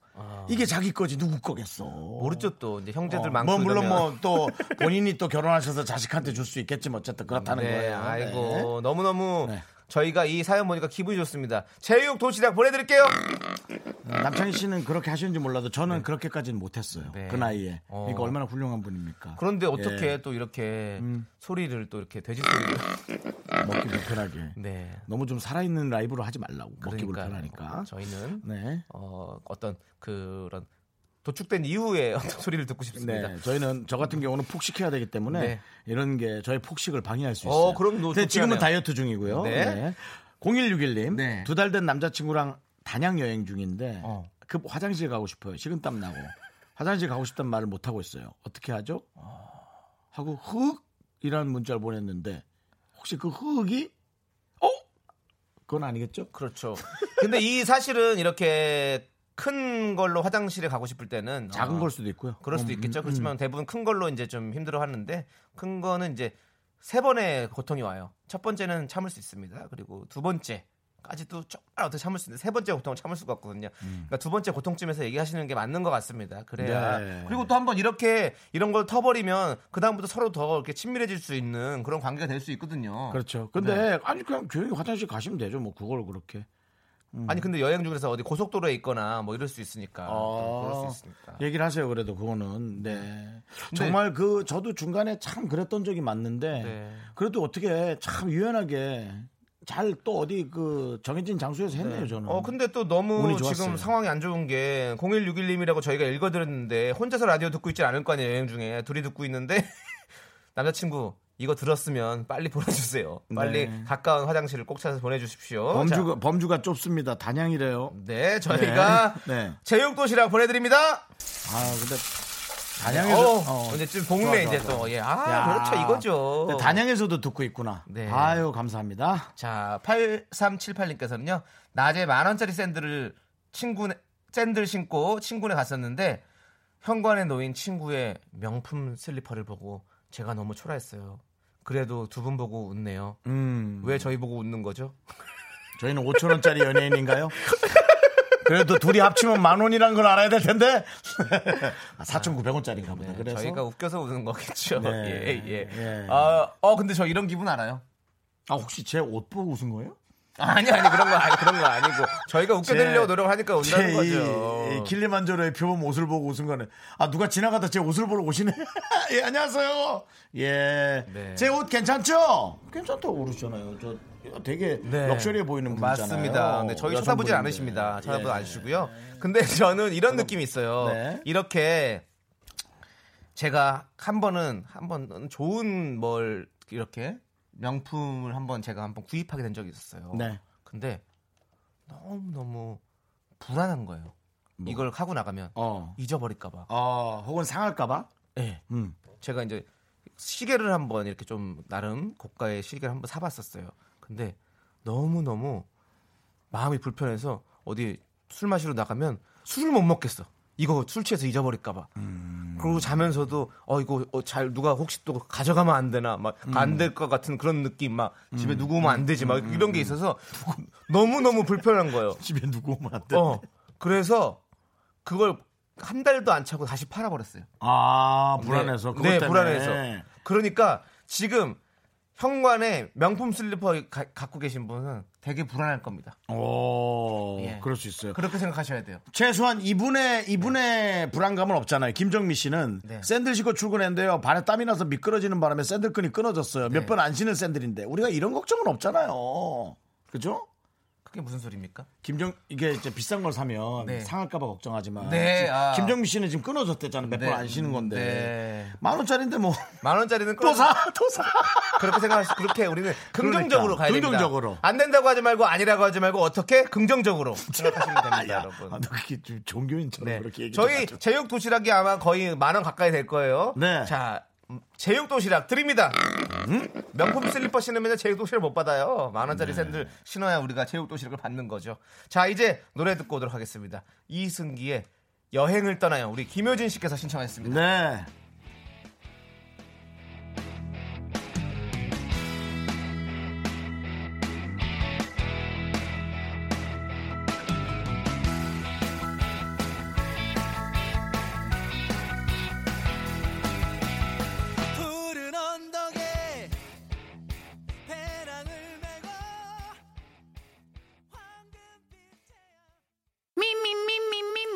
이게 자기 거지 누구 거겠어? 모르죠 또 이제 형제들 어, 많고 뭐 물론. 뭐 또 본인이 또 결혼하셔서 자식한테 줄 수 있겠지만 어쨌든 그렇다는 네, 거예요. 아이고 너무 너무 네. 저희가 이 사연 보니까 기분이 좋습니다. 제육 도시락 보내드릴게요. 네. 남창희 씨는 그렇게 하시는지 몰라도 저는 그렇게까지는 못했어요. 네. 그 나이에. 어. 그러니까 얼마나 훌륭한 분입니까? 그런데 어떻게 예. 음. 또 이렇게 소리를 또 이렇게 돼지 소리를 먹기 불편하게. 네. 너무 좀 살아있는 라이브로 하지 말라고. 먹기 그러니까요. 불편하니까. 저희는 네. 어, 어떤 그런 도축된 이후에 어떤 소리를 듣고 싶습니다. 네, 저희는 저 같은 경우는 폭식해야 되기 때문에 네. 이런 게 저의 폭식을 방해할 수 있어요. 어, 그럼 너 근데 지금은. 다이어트 중이고요. 네. 네. 0161님 네. 두달 된 남자친구랑 단양 여행 중인데 어. 급 화장실 가고 싶어요. 식은땀 나고 화장실 가고 싶다는 말을 못 하고 있어요. 어떻게 하죠? 하고 흑 이라는 문자를 보냈는데 혹시 그 흑이 어? 그건 아니겠죠? 그렇죠. 근데 이 사실은 이렇게 큰 걸로 화장실에 가고 싶을 때는 작은 어, 걸 수도 있고요. 그럴 수도 음, 있겠죠. 음, 그렇지만 대부분 큰 걸로 이제 좀 힘들어 하는데 큰 거는 이제 세 번의 고통이 와요. 첫 번째는 참을 수 있습니다. 그리고 두 번째까지도 조금 어떻게 참을 수 있는데 세 번째 고통은 참을 수가 없거든요. 그러니까 두 번째 고통쯤에서 얘기하시는 게 맞는 것 같습니다. 그래야 네. 그리고 또 한번 이렇게 이런 걸 터버리면 그 다음부터 서로 더 이렇게 친밀해질 수 있는 그런 관계가 될 수 있거든요. 그렇죠. 근데 아니 그냥 조용히 화장실 가시면 되죠. 뭐 그걸 그렇게. 아니 근데 여행 중에서 어디 고속도로에 있거나 뭐 이럴 수 있으니까 또 그럴 수 있으니까. 얘기를 하세요. 그래도 그거는 네 정말 그 저도 중간에 참 그랬던 적이 맞는데 네. 그래도 어떻게 참 유연하게 잘 또 어디 그 정해진 장소에서 했네요. 저는. 어 근데 또 너무 지금. 상황이 안 좋은 게 0161님이라고 저희가 읽어드렸는데 혼자서 라디오 듣고 있지 않을 거 아니에요 여행 중에 둘이 듣고 있는데 남자친구 이거 들었으면 빨리 보내주세요. 빨리 네. 가까운 화장실을 꼭 찾아서 보내주십시오. 범주가 범주가 좁습니다. 단양이래요. 자, 네 저희가 네. 제육도시락 보내드립니다. 아 근데 단양에서 어, 어. 이제 좀 동네 좋아, 좋아, 이제 좋아. 또 예. 아 야. 그렇죠 이거죠. 네, 단양에서도 듣고 있구나. 네. 아유 감사합니다. 자, 8378님께서는요. 낮에 만 원짜리 샌들을 친구네 샌들 신고 친구네 갔었는데 현관에 놓인 친구의 명품 슬리퍼를 보고 제가 너무 초라했어요. 그래도 두 분 보고 웃네요. 음. 왜 저희 보고 웃는 거죠? 저희는 5천 원짜리 연예인인가요? 그래도 둘이 합치면 만 원이란 걸 알아야 될 텐데. 아, 4,900원짜리인가 보다. 그래서 저희가 웃겨서 웃는 거겠죠. 네. 예, 예. 예. 아, 어, 근데 저 이런 기분 알아요? 아 혹시 제 옷 보고 웃은 거예요? 아니, 아니, 그런 거, 아니, 그런 거 아니고. 저희가 웃겨드리려고 제- 노력하니까 웃는 제 거죠. 이, 이 길리만조로의 표범 옷을 보고 웃은 거는 아 누가 지나가다 제 옷을 보러 오시네. 예 안녕하세요. 예. 네. 제옷 괜찮죠? 괜찮다고 그러시잖아요. 저 되게 네. 럭셔리해 보이는 분이잖아요. 맞습니다. 네, 저희 쳐다보진. 않으십니다. 쳐다보지 예. 않으시고요. 근데 저는 이런 느낌이 있어요. 네. 이렇게 제가 한 번은 한 번은 좋은 뭘 이렇게 명품을 한번 제가 한번 구입하게 된 적이 있었어요. 네. 근데 너무 너무 불안한 거예요. 이걸 하고 나가면 어. 잊어버릴까봐. 어, 혹은 상할까봐? 네. 음. 제가 이제 시계를 한번 이렇게 좀 나름 고가의 시계를 한번 사봤었어요. 근데 너무 너무 마음이 불편해서 어디 술 마시러 나가면 술을 못 먹겠어. 이거 술 취해서 잊어버릴까봐. 음. 그리고 자면서도 어 이거 어, 잘 누가 혹시 또 가져가면 안 되나 막 음. 안될 것 같은 그런 느낌 막 집에 누구 오면 안 되지 막 이런 게 있어서 너무 너무 불편한 거예요. 집에 누구 오면 안 돼. 어 그래서 그걸 한 달도 안 차고 다시 팔아버렸어요. 아 불안해서. 그것 네, 때문에. 불안해서. 그러니까 지금 현관에 명품 슬리퍼 가- 갖고 계신 분은 되게 불안할 겁니다. 오, 예. 그럴 수 있어요. 그렇게 생각하셔야 돼요. 최소한 이분의 이분의 불안감은 없잖아요. 김정미 씨는 네. 샌들 신고 출근했는데요. 발에 땀이 나서 미끄러지는 바람에 샌들끈이 끊어졌어요. 네. 몇번 안 신은 샌들인데 우리가 이런 걱정은 없잖아요. 그죠? 그게 무슨 소리입니까? 김정 이게 이제 비싼 걸 사면 네. 상할까봐 걱정하지만 네, 아. 김정미 씨는 지금 끊어졌댔잖아요. 몇번 네. 안 신은 건데 네. 만 원짜리인데 뭐 만 원짜리는 또 사, 또 사. 그렇게 생각하시 그렇게 우리는 긍정적으로 그러니까, 가야 됩니다. 긍정적으로. 안 된다고 하지 말고 아니라고 하지 말고 어떻게 긍정적으로 생각하시면 됩니다, 야, 여러분. 아, 너 그게 좀 종교인처럼 네. 그렇게 얘기 저희 제육 도시락이 아마 거의 만 원 가까이 될 거예요. 네. 자, 음, 제육 도시락 드립니다. 명품 슬리퍼 신으면 제육 도시락 못 받아요. 만 네. 원짜리 샌들 신어야 우리가 제육 도시락을 받는 거죠. 자, 이제 노래 듣고 오도록 하겠습니다. 이승기의 여행을 떠나요. 우리 김효진 씨께서 신청했습니다. 네.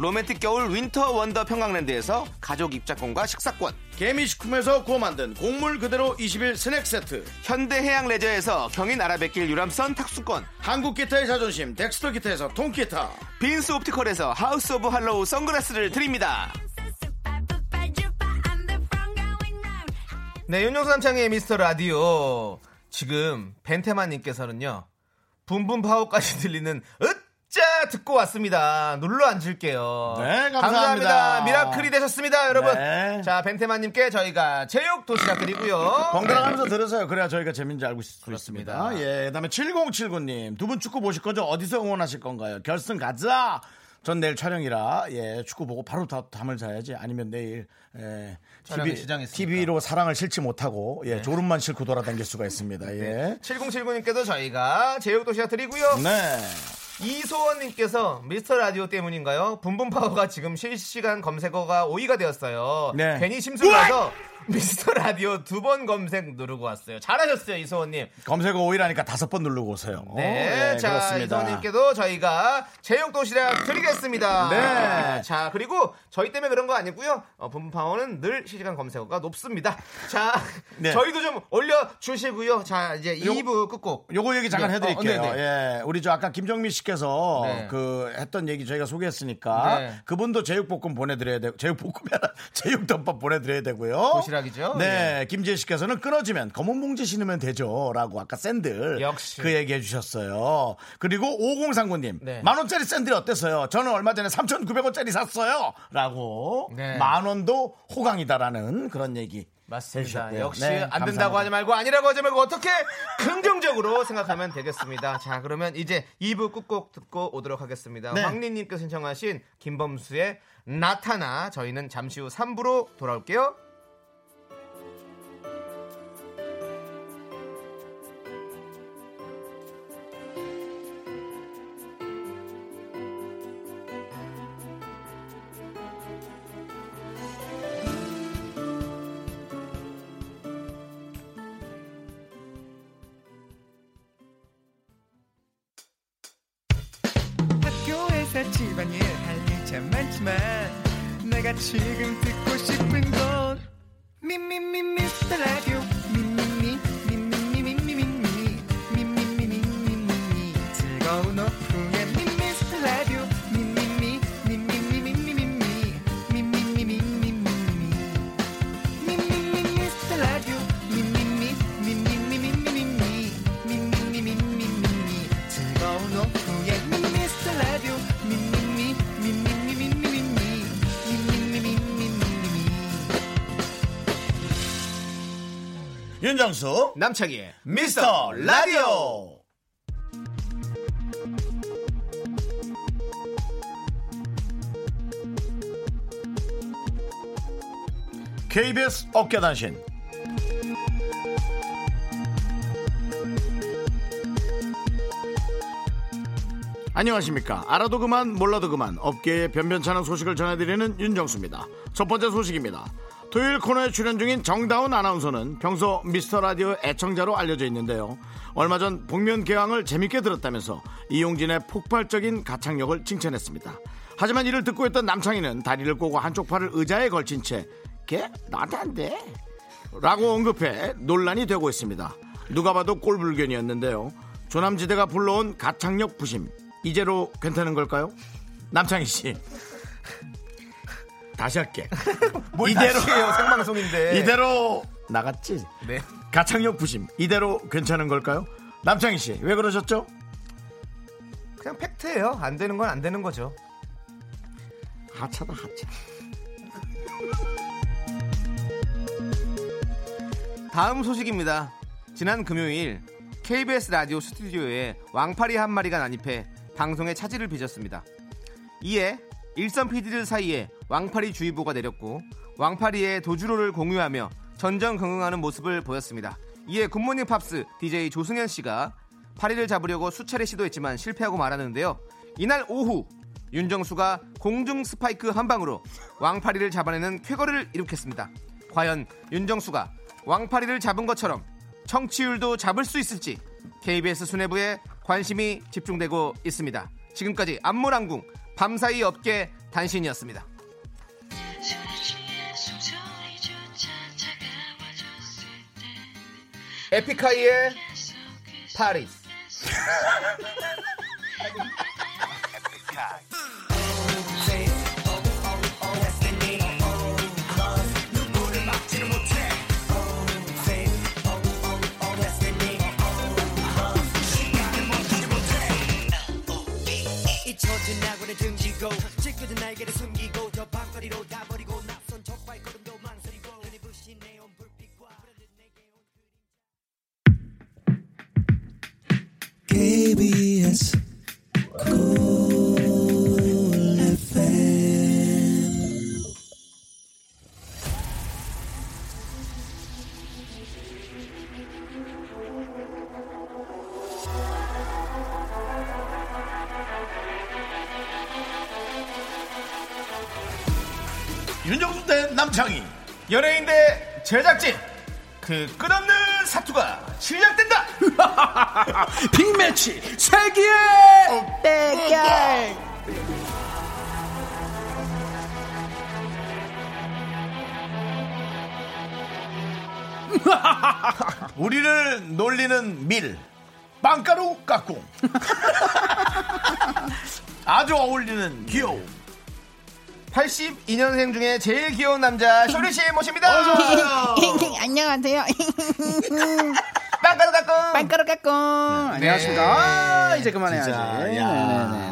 로맨틱 겨울 윈터 원더 평강랜드에서 가족 입장권과 식사권. 개미식품에서 구워 만든 곡물 그대로 20일 스낵 세트 현대해양 레저에서 경인 아라뱃길 유람선 탑승권. 한국 기타의 자존심 덱스터 기타에서 통기타 빈스 옵티컬에서 하우스 오브 할로우 선글라스를 드립니다. 네, 윤정수 남창희의 미스터 라디오. 지금 벤테마님께서는요, 붐붐 파워까지 들리는 으 짜 듣고 왔습니다. 눌러 앉을게요. 네, 감사합니다. 미라클이 되셨습니다, 여러분. 네. 자, 벤테마님께 저희가 제육 도시락 드리고요. 번갈아 가면서 들으세요. 그래야 저희가 재밌는지 알고 있을 수. 있습니다. 예, 그 다음에 7079님 두 분 축구 보실 거죠? 어디서 응원하실 건가요? 결승 가자. 전 내일 촬영이라 예 축구 보고 바로 다, 잠을 자야지 아니면 내일 예, 있으니까. TV로 사랑을 실지 못하고 예 졸음만 싣고 돌아다닐 수가 있습니다. 예. 7079님께도 저희가 제육 도시락 드리고요. 네. 이소원님께서 미스터 라디오 때문인가요? 붐붐파워가 지금 실시간 검색어가 5위가 되었어요. 네. 괜히 심술나서 미스터 라디오 두 번 검색 누르고 왔어요. 잘하셨어요, 이소원님. 검색어 5위라니까 다섯 번 누르고 오세요. 네, 어, 예, 자 그렇습니다. 이소원님께도 저희가 제육 도시락 드리겠습니다. 네. 자 그리고 저희 때문에 그런 거 아니고요. 어, 붐파워는 늘 실시간 검색어가 높습니다. 자, 네. 저희도 좀 올려주시고요. 자 이제 2부 끝곡. 요거 얘기 잠깐 네, 해드릴게요. 어, 네네. 예, 우리 저 아까 김정민 씨께서 네. 그 했던 얘기 저희가 소개했으니까 네. 그분도 제육볶음 보내드려야 되고 제육볶음이 아니라 제육덮밥 보내드려야 되고요. 도시락이죠? 네, 김지혜 씨께서는 끊어지면 검은 봉지 신으면 되죠라고 아까 샌들 역시. 그 얘기 해 주셨어요. 그리고 5039님 네. 만 원짜리 샌들 어땠어요? 저는 얼마 전에 3,900원짜리 샀어요.라고 네. 만 원도 호강이다라는 그런 얘기. 맞습니다. 역시 네, 안 된다고. 하지 말고 아니라고 하지 말고 어떻게 긍정적으로 생각하면 되겠습니다. 자, 그러면 이제 2부 끝곡 듣고 오도록 하겠습니다. 네. 황리님께서 신청하신 김범수의 나타나 저희는 잠시 후 3부로 돌아올게요. 윤정수 남창희의 미스터 라디오. KBS 어깨단신. 안녕하십니까. 알아도 그만 몰라도 그만 업계의 변변찮은 소식을 전해드리는 윤정수입니다. 첫 번째 소식입니다 토요일 코너에 출연 중인 정다운 아나운서는 평소 미스터 라디오 애청자로 알려져 있는데요 얼마 전 복면 개왕을 재밌게 들었다면서 이용진의 폭발적인 가창력을 칭찬했습니다 하지만 이를 듣고 있던 남창희는 다리를 꼬고 한쪽 팔을 의자에 걸친 채 걔? 나한테 안 돼? 라고 언급해 논란이 되고 있습니다. 누가 봐도 꼴불견이었는데요. 조남지대가 불러온 가창력 부심 이제로 괜찮은 걸까요? 남창희 씨 다시 할게. 뭘 이대로- 해요 생방송인데 이대로 나갔지? 네. 가창력 부심 이대로 괜찮은 걸까요? 남창희 씨 왜 그러셨죠? 그냥 팩트예요 안 되는 건 안 되는 거죠 하차다 하차. 다음 소식입니다. 지난 금요일 KBS 라디오 스튜디오에 왕파리 한 마리가 난입해 방송에 차질을 빚었습니다. 이에 일선 PD들 사이에 왕파리 주의보가 내렸고 왕파리의 도주로를 공유하며 전전긍긍하는 모습을 보였습니다. 이에 굿모닝 팝스 DJ 조승현 씨가 파리를 잡으려고 수차례 시도했지만 실패하고 말았는데요. 이날 오후 윤정수가 공중 스파이크 한 방으로 왕파리를 잡아내는 쾌거를 일으켰습니다. 과연 윤정수가 왕파리를 잡은 것처럼 청취율도 잡을 수 있을지 KBS 수뇌부에 관심이 집중되고 있습니다. 지금까지 안무랑궁 밤사이 업계 단신이었습니다. 에픽하이의 파리스 잊혀진 낙원에 등지고 찢겨진 날개를 숨기고 저 방거리로 다 버리고 낯선 첫 발걸음도 망설이고 눈이 부신 네온 불빛과 KBS 연예인 대 제작진 그 끝없는 사투가 시작된다. 빅매치 세기의 우리를 놀리는 밀 빵가루 깍꿍. 아주 어울리는 귀여움 82년생 중에 제일 귀여운 남자 쇼리 씨 모십니다. 안녕하세요. 빵가루 깎고. 빵가루 깎고. 안녕하십니까. 아, 이제 그만해야지. 진짜, 야. 네네 네.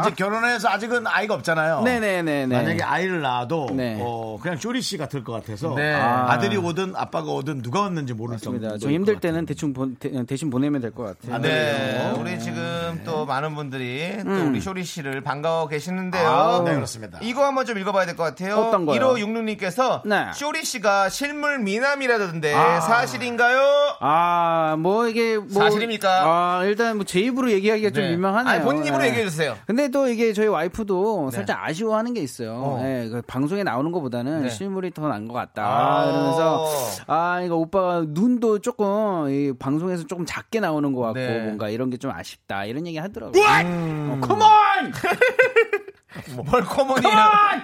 아직 결혼해서 아직은 아이가 없잖아요. 네네네네. 만약에 아이를 낳아도 네. 어, 그냥 쇼리 씨가 될 것 같아서 네. 아. 들이 오든 아빠가 오든 누가 왔는지 모를 맞습니다. 정도. 좀 힘들 때는 대충 보, 대, 신 보내면 될 것 같아요. 아, 네, 우리 지금 또 많은 분들이 또 우리 쇼리 씨를 반가워 계시는데요. 아, 네, 그렇습니다. 이거 한번 좀 읽어봐야 될 것 같아요. 어떤 거요? 1566님께서 네. 쇼리 씨가 실물 미남이라던데 아. 사실인가요? 아, 뭐 이게 뭐 사실입니까? 아, 일단 뭐 제 입으로 얘기하기가 좀 네. 민망하네요. 아니, 본인 입으로 네. 얘기해 주세요. 근데 또 이게 저희 와이프도 살짝 아쉬워하는 게 있어요. 어. 예, 그 방송에 나오는 것보다는 네. 실물이 더 나은 것 같다. 아. 이러면서 아 이거 오빠가 눈도 조금 이 방송에서 조금 작게 나오는 것 같고 네. 뭔가 이런 게 좀 아쉽다 이런 얘기 하더라고요. 음. 어, Come on! 뭘 Come on이에요?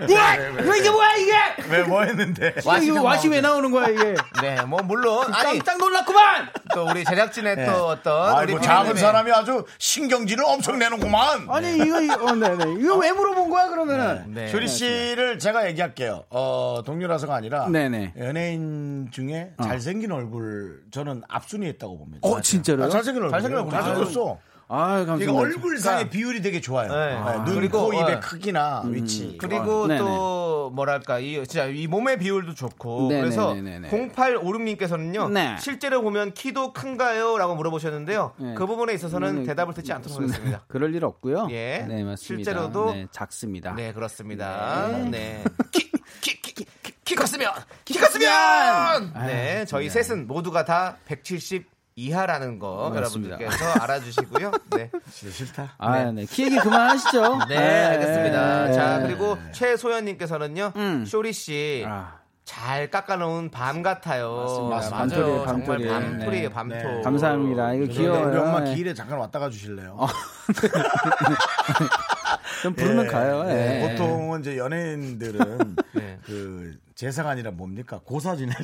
왜 이게 뭐야 이게? 왜 뭐 했는데? 와, 이거 와시 왜 나오는 거야 이게? 네, 뭐 물론 아니 깜짝 놀랐구만. 또 우리 제작진의 네. 또 어떤 아이고 우리 작은 사람이 아주 신경질을 엄청 내는구만. 아니 이거 이- 어, 네네 이거 왜 물어본 거야 그러면은? 네. 쇼리 씨를 제가 얘기할게요. 어, 동료라서가 아니라 네네. 연예인 중에 잘생긴 얼굴 저는 앞순위에 있다고 봅니다. 어, 진짜로요? 아, 잘생긴 얼굴. 잘생긴. 잘생겼어. 아, 감사합니다. 이거 얼굴상의 그러니까- 비율이 되게 좋아요. 네. 네, 아. 눈, 그리고, 코, 입의 어. 크기나 위치. 그리고 네네. 또 뭐랄까 이 진짜 이 몸의 비율도 좋고 네네네네네. 그래서 0856님께서는요 네. 실제로 보면 키도 큰가요?라고 물어보셨는데요 네. 그 부분에 있어서는 네, 대답을 듣지 않도록 하겠습니다. 그럴 일 없고요. 예. 네, 맞습니다. 실제로도 네, 작습니다. 네 그렇습니다. 네. 키, 키, 키, 키, 키, 키 컸으면 키 컸으면 네 저희 셋은 모두가 다 170 이하라는 거 맞습니다. 여러분들께서 알아주시고요. 네. 진짜 싫다. 아, 네. 키 얘기 그만하시죠. 네, 알겠습니다. 네. 자, 그리고 최소연님께서는요, 음. 쇼리 씨. 아, 잘 깎아놓은 밤 같아요. 맞습니다. 정말 밤토리. 밤토리예요, 네. 밤토. 네. 감사합니다. 이거 귀여워요. 우리 엄마 네. 길에 잠깐 왔다 가 주실래요? 좀 부르면 예, 가요. 예. 예. 보통은 이제 연예인들은 네. 그 제사가 아니라 뭡니까 고사 지낼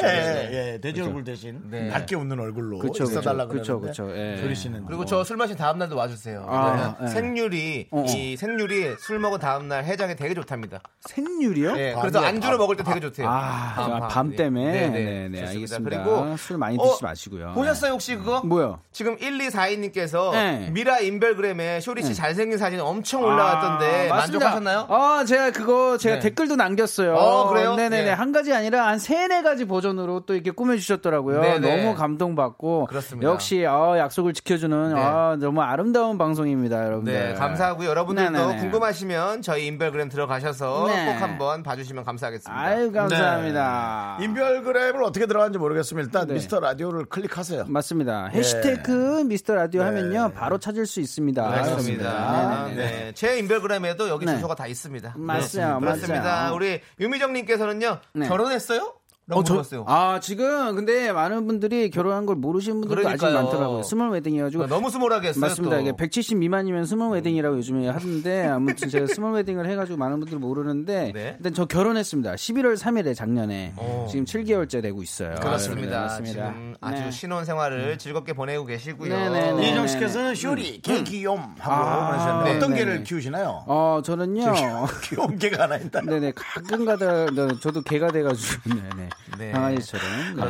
때 예, 예, 돼지 얼굴 대신 네. 밝게 웃는 얼굴로 그쵸, 있어달라 그쵸, 그러는데 그쵸, 예. 씨는 그리고 뭐저술 마신 다음 날도 와주세요. 아, 네. 생률이, 어, 어. 이 생률이 술 먹은 다음 날 해장에 되게 좋답니다. 생률이요? 예, 그래서 안주로 먹을 때 되게 좋대요. 아, 밤, 밤, 밤. 때문에. 네, 네, 네, 네, 좋습니다. 알겠습니다. 그리고 술 많이 어, 드시지 마시고요. 보셨어요, 혹시 그거? 뭐요? 지금 1242님께서 네. 미라 인별그램에 쇼리 씨 잘생긴 사진 엄청 올라왔던데 아. 만족하셨나요? 아, 제가 그거 제가 네. 댓글도 남겼어요. 어, 그래요? 네네네. 예. 한 가지 아니라 한 세네 가지 버전으로 또 이렇게 꾸며주셨더라고요. 네네. 너무 감동받고. 그렇습니다. 역시, 아, 약속을 지켜주는, 네. 아, 너무 아름다운 방송입니다, 여러분들. 네, 감사하고요. 여러분들도 네네네. 궁금하시면 저희 인별그램 들어가셔서 네. 꼭 한번 봐주시면 감사하겠습니다. 아유, 감사합니다. 네. 인별그램을 어떻게 들어가는지 모르겠으면 일단 네. 미스터 라디오를 클릭하세요. 맞습니다. 해시태그 미스터 라디오 네. 하면요, 바로 찾을 수 있습니다. 그렇습니다. 네네네. 네, 제 인별그램에도 여기 네. 주소가 다 있습니다. 그렇습니다. 맞아요. 우리 유미정님께서는 요 네. 결혼했어요? 라고 저- 물어봤어요. 아, 지금 근데 많은 분들이 결혼한 걸 모르시는 분들도 아직 그러니까요. 많더라고요. small wedding이어가지고. 너무 small하게 했어요. 맞습니다. 또. 이게 170 미만이면 small wedding이라고 요즘에 하는데 아무튼 제가 small wedding을 해가지고 많은 분들이 모르는데 네. 일단 저 결혼했습니다. 11월 3일에 작년에 어. 지금 7개월째 되고 있어요. 그렇습니다. 여러분들. 지금 아주 네. 신혼 생활을 즐겁게 보내고 계시고요. 네네네. 네, 이정 네, 씨께서는 쇼리 개 귀염 하고 아, 네, 어떤 네, 개를 네. 키우시나요? 어 저는요. 귀여운 개가 하나 있다. 네네 가끔가다 네, 저도 개가 돼가지고 네네 네. 강아지처럼 한번.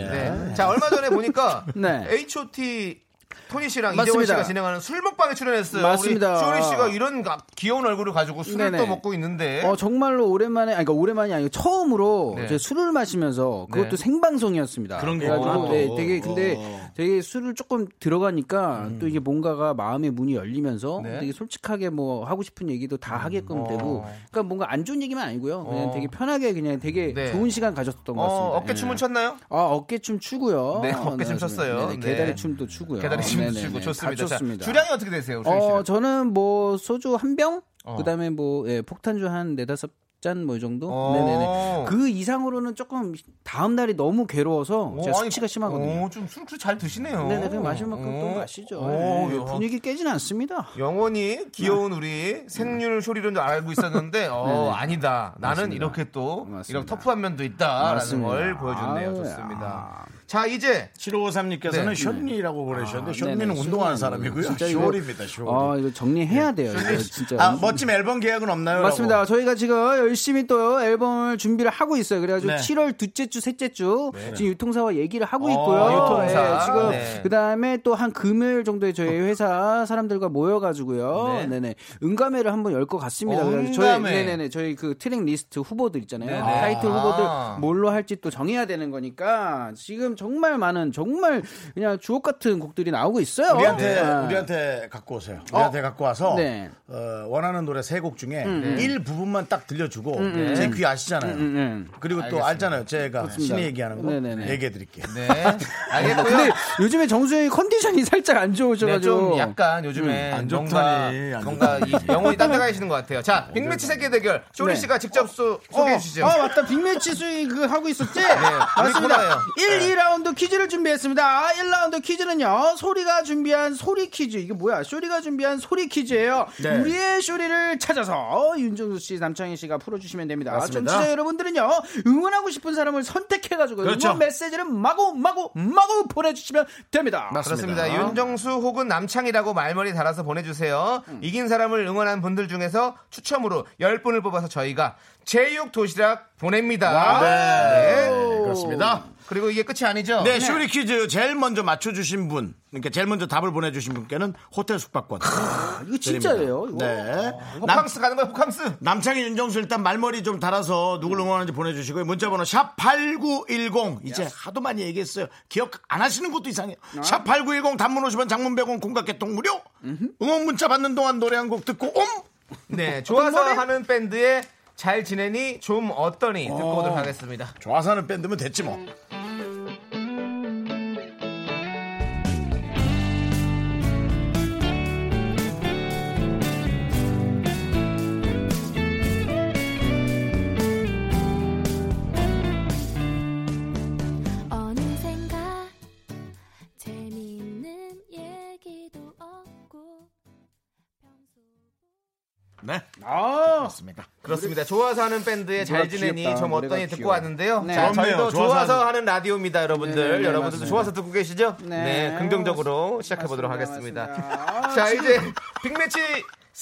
예. 네. 자, 얼마 전에 보니까 네. H.O.T. 토니 씨랑. 이재원 씨가 진행하는 술 먹방에 출연했어요. 맞습니다. 쇼리 씨가 이런 가- 귀여운 얼굴을 가지고 술을 네네. 또 먹고 있는데. 어 정말로 오랜만에 아니 그러니까 오랜만이 아니고 처음으로 네. 술을 마시면서 그것도 네. 그런 생방송이었습니다. 게 그래가지고 있구나, 네, 또. 되게 근데 어. 되게 술을 조금 들어가니까 또 이게 뭔가가 마음의 문이 열리면서 네. 되게 솔직하게 뭐 하고 싶은 얘기도 다 하게끔 어. 되고 그러니까 뭔가 안 좋은 얘기만 아니고요. 그냥 어. 되게 편하게 그냥 되게 네. 좋은 시간 가졌던 것 같습니다. 어, 어깨춤은 예. 췄나요? 아 어깨춤 추고요. 네, 어깨춤 췄어요. 네네, 네. 계다리 춤도 추고요. 계다리 춤도 네네네, 추고 다 좋습니다. 자, 좋습니다. 주량이 어떻게 되세요? 어, 저는 뭐 소주 한 병, 어. 그다음에 뭐 예, 폭탄주 한 네다섯 잔뭐이 정도. 어. 네네네. 그 이상으로는 조금 다음 날이 너무 괴로워서 어, 제가 숙취가 심하거든요. 어, 좀 술을 잘 드시네요. 네네, 그냥 마실 만큼 또 어. 마시죠. 야. 분위기 깨지는 않습니다. 영원히 귀여운 우리 생률 쇼리는 줄 알고 있었는데 어. 아니다. 나는 맞습니다. 이렇게 또 맞습니다. 이런 터프한 면도 있다라는 맞습니다. 걸 보여줬네요. 아유, 좋습니다. 자 이제 7553님께서는 네. 쇼리라고 보내주셨는데 아, 네네, 운동하는. 사람이고요. 쇼리입니다. 쇼리. 아, 이거 정리해야 돼요. 이거 진짜. 아, 멋짐 앨범 계약은 없나요? 맞습니다. 라고. 저희가 지금 열심히 또 앨범을 준비를 하고 있어요. 그래가지고 네. 7월 둘째 주, 셋째 주 지금 유통사와 얘기를 하고 어, 있고요. 유통사. 예, 지금 네. 그 다음에 또 한 금요일 정도에 저희 회사 사람들과 모여가지고요. 네. 네. 네 음감회를 한번 열 것 같습니다. 어, 저희. 네네네 저희 그 트랙 리스트 후보들 있잖아요. 타이틀 아. 후보들 뭘로 할지 또 정해야 되는 거니까 지금 정말 많은 정말 그냥 주옥 같은 곡들이 나오고 있어요. 우리한테 네. 우리한테 갖고 오세요. 우리한테 갖고 와서 네. 어, 원하는 노래 세 곡 중에 일 부분만 딱 들려주고 음, 제 귀 아시잖아요. 음. 그리고 또 알잖아요. 제가 신이 얘기하는 거 네네네. 얘기해 드릴게요. 네 알겠고요. 근데 요즘에 정수영이 컨디션이 살짝 안 네, 좋으셔가지고 좀 약간 요즘에 안 뭔가 좋다니, 안 뭔가 이 영혼이 딴데 가시는 것 같아요. 자 빅매치 세계 대결 쇼리 네. 씨가 직접 소, 소개해 주시죠. 어, 아, 맞다. 빅매치 수위 그 하고 있었지? 우리 맞습니다. 코너예요. 1, 2라운드 퀴즈를 준비했습니다. 1라운드 퀴즈는요, 소리가 준비한 소리 퀴즈. 이게 뭐야? 쇼리가 준비한 소리 퀴즈예요. 네. 우리의 쇼리를 찾아서 윤정수 씨, 남창희 씨가 풀어주시면 됩니다. 맞습니다. 청취자 여러분들은요, 응원하고 싶은 사람을 선택해가지고 그렇죠. 응원 메시지를 마구, 마구, 마구 보내주시면 됩니다. 그렇습니다. 윤정수 혹은 남창이라고 말머리 달아서 보내주세요. 이긴 사람을 응원한 분들 중에서 추첨으로 10분을 뽑아서 저희가 제육 도시락 보냅니다. 네. 그렇습니다. 그리고 이게 끝이 아니죠? 네, 쇼리 퀴즈 제일 먼저 맞춰주신 분, 그러니까 제일 먼저 답을 보내주신 분께는 호텔 숙박권. 아, 이거 진짜예요. 이거? 네. 남, 호캉스 가는 거야, 호캉스. 남창희 윤정수 일단 말머리 좀 달아서 누굴 응원하는지 보내주시고요. 문자번호 샵8910. 이제 하도 많이 얘기했어요. 기억 안 하시는 것도 이상해요. 샵8910 단문 50원 장문 100원 공각개통 무료. 응원 문자 받는 동안 노래 한 곡 듣고 옴. 네, 좋아서 하는 밴드의 잘 지내니 좀 어떠니 듣고 오도록 하겠습니다. 좋아서 하는 밴드면 됐지 뭐. 그렇습니다. 그렇습니다. 좋아서 하는 밴드의 잘 지내니. 좀 어떠니 듣고 귀여워. 왔는데요. 네. 자. 저희도 좋아서 좋아서 하는- 라디오입니다, 여러분들. 네, 네, 여러분들도 맞습니다. 좋아서 듣고 계시죠? 네. 네, 긍정적으로 시작해 보도록 하겠습니다. 맞습니다. 아, 자, 지금- 이제 빅매치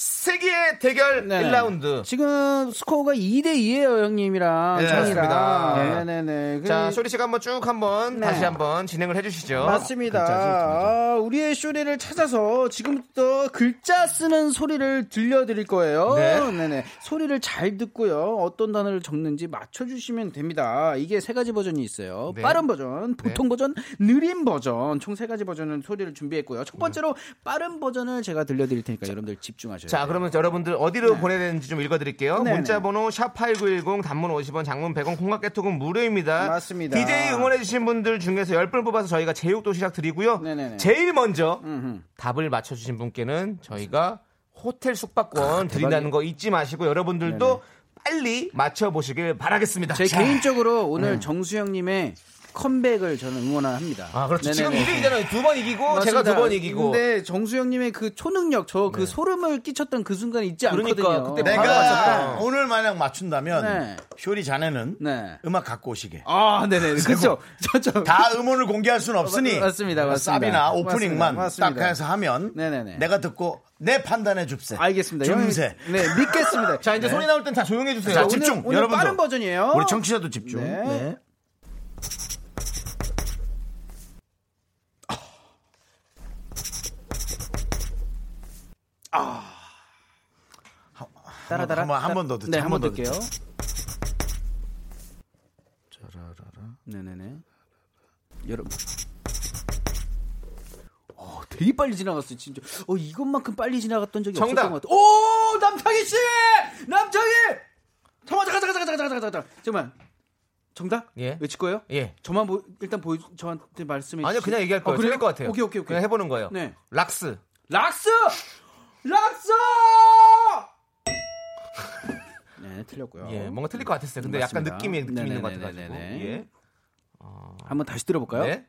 세기의 대결 네. 1라운드. 지금 스코어가 2대 2예요, 형님이랑 네. 맞습니다. 네, 네, 네. 자, 쇼리 씨가 한번 쭉 한번 네. 다시 한번 진행을 해주시죠. 맞습니다. 아, 우리의 쇼리를 찾아서 지금부터 글자 쓰는 소리를 들려드릴 거예요. 네. 네네. 소리를 잘 듣고요. 어떤 단어를 적는지 맞춰주시면 됩니다. 이게 세 가지 버전이 있어요. 네. 빠른 버전, 보통 버전, 느린 버전. 총 세 가지 버전은 소리를 준비했고요. 첫 번째로 빠른 버전을 제가 들려드릴 테니까 여러분들 집중하셔야 자, 돼요. 그러면 여러분들 어디로 보내야 되는지 좀 읽어드릴게요. 네네. 문자번호 샵8910 단문 50원, 장문 100원, 콩깍개톡은 무료입니다. 맞습니다. DJ 응원해주신 분들 중에서 10분 뽑아서 저희가 제육 도시락 드리고요. 네네네. 제일 먼저 음흠. 답을 맞춰주신 분께는 저희가 호텔 숙박권 드린다는 거 잊지 마시고 여러분들도 빨리 맞춰보시길 바라겠습니다. 제 자, 개인적으로 오늘 정수영님의 컴백을 저는 응원합니다. 아, 그렇죠. 지금 네네네. 2대2잖아요. 두 번 이기고 제가 두 번 이기고. 근데 정수영 님의 그 초능력, 저그 소름을 끼쳤던 그 순간 잊지 그러니까, 않거든요. 그때 바로 내가. 오늘 만약 맞춘다면 네. 쇼리 자네는 네. 음악 갖고 오시게. 아, 네네. 그렇죠. 다 음원을 공개할 수는 없으니 맞습니다, 맞습니다. 쌉이나 오프닝만 맞습니다, 딱 해서 하면 네네네. 내가 듣고 내 판단해 줍세. 알겠습니다. 형님, 네, 믿겠습니다. 자, 이제 소리 나올 땐 다 조용해 주세요. 자, 집중. 오늘 여러분도. 빠른 버전이에요. 우리 청취자도 집중. 네. 네. 따라따라. 한번- 한번 더 듣자, 네, 한번 더 듣게요. 짜라라라. 네네네. 여러분. 어, 되게 빨리 지나갔어요, 진짜. 어, 이것만큼 빨리 지나갔던 적이 정답. 없었던 것 같아요. 오, 남창희 씨! 남창희! 잠깐만, 잠깐, 잠깐, 잠깐, 잠깐, 잠깐, 잠깐. 잠깐만. 정답? 예. 외칠 거예요? 예. 저만 보, 일단 보여, 저한테 말씀해 아니요, 주시- 그냥 얘기할 거예요. 어, 그래요? 틀릴 것 같아요. 오케이, 오케이, 오케이. 그냥 해보는 거예요. 네. 락스. 락스! 락스! 네, 틀렸고요. 예, 뭔가 틀릴 것 같았어요. 근데 약간 맞습니다. 느낌이 느낌 있는 것 같아가지고. 네네네네네. 예. 한번 다시 들어볼까요? 네.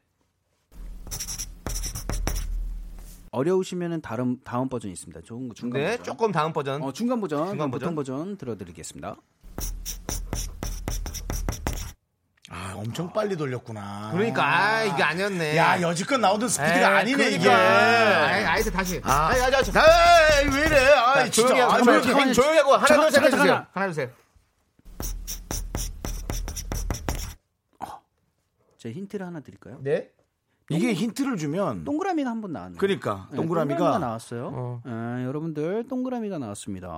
어려우시면은 다른 다음 버전이 있습니다. 좋은 거 중간 네, 버전. 조금 다음 버전. 어, 중간 버전, 중간 보통 버전. 버전 들어드리겠습니다. 아, 엄청 빨리 돌렸구나. 그러니까 아, 이게 아니었네. 야, 여지껏 나오던 스피드가 에이, 아니네, 이게. 그러니까. 아이, 아이스 다시. 아. 아이, 아이, 아이, 자, 에이, 왜 이래? 아, 진짜. 조용히 하고, 아, 조용히, 왜 조용히, 조용히 하고 하나 잠깐, 둘셋 잠깐, 해주세요. 잠깐. 하나 둘 셋. 제 힌트를 하나 드릴까요? 네. 이게 힌트를 주면 동그라미가 한 번 나왔네요. 그러니까 네, 동그라미가 나왔어요. 어. 아, 여러분들 동그라미가 나왔습니다.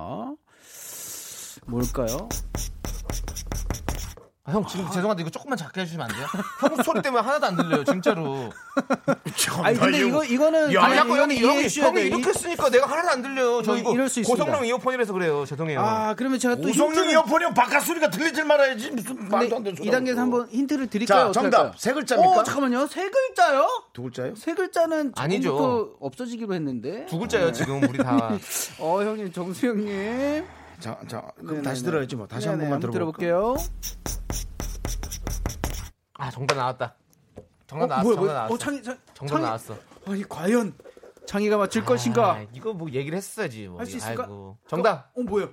뭘까요? 아, 형 지금 죄송한데 이거 조금만 작게 해주시면 안 돼요? 형 소리 때문에 하나도 안 들려요, 진짜로. 아니 근데 이거 이거는 야, 아니, 자꾸 형이, 이해해 형이. 이렇게 쓰니까 내가 하나도 안 들려요. 저뭐 이거 이럴 수 있습니다. 고성능 이어폰이라서 그래요. 죄송해요. 아 그러면 제가 또 우성능 힌트를- 이어폰이면 바깥 소리가 들리질 말아야지. 무슨 말도 안 되는 소리. 이 단계에서 한번 힌트를 드릴까요? 자, 정답. 세 글자입니까? 어, 잠깐만요. 세 글자요? 두 글자요? 세 글자는 아니죠. 없어지기로 했는데. 두 글자예요, 지금 우리 다. 어, 형님, 정수영님. 자, 자, 그럼 네네네. 다시 들어야지 뭐. 다시 한 네네, 번만 한번 들어볼게요. 들어볼게요. 아, 정답 나왔다. 정답 어, 나왔어. 뭐야, 정답 뭐야? 나왔어. 어, 창, 정답 창희. 나왔어. 아니, 과연 창희가 맞출 것인가? 아, 이거 뭐 얘기를 했어야지. 뭐. 할수 있을까? 아이고. 정답. 어, 뭐야?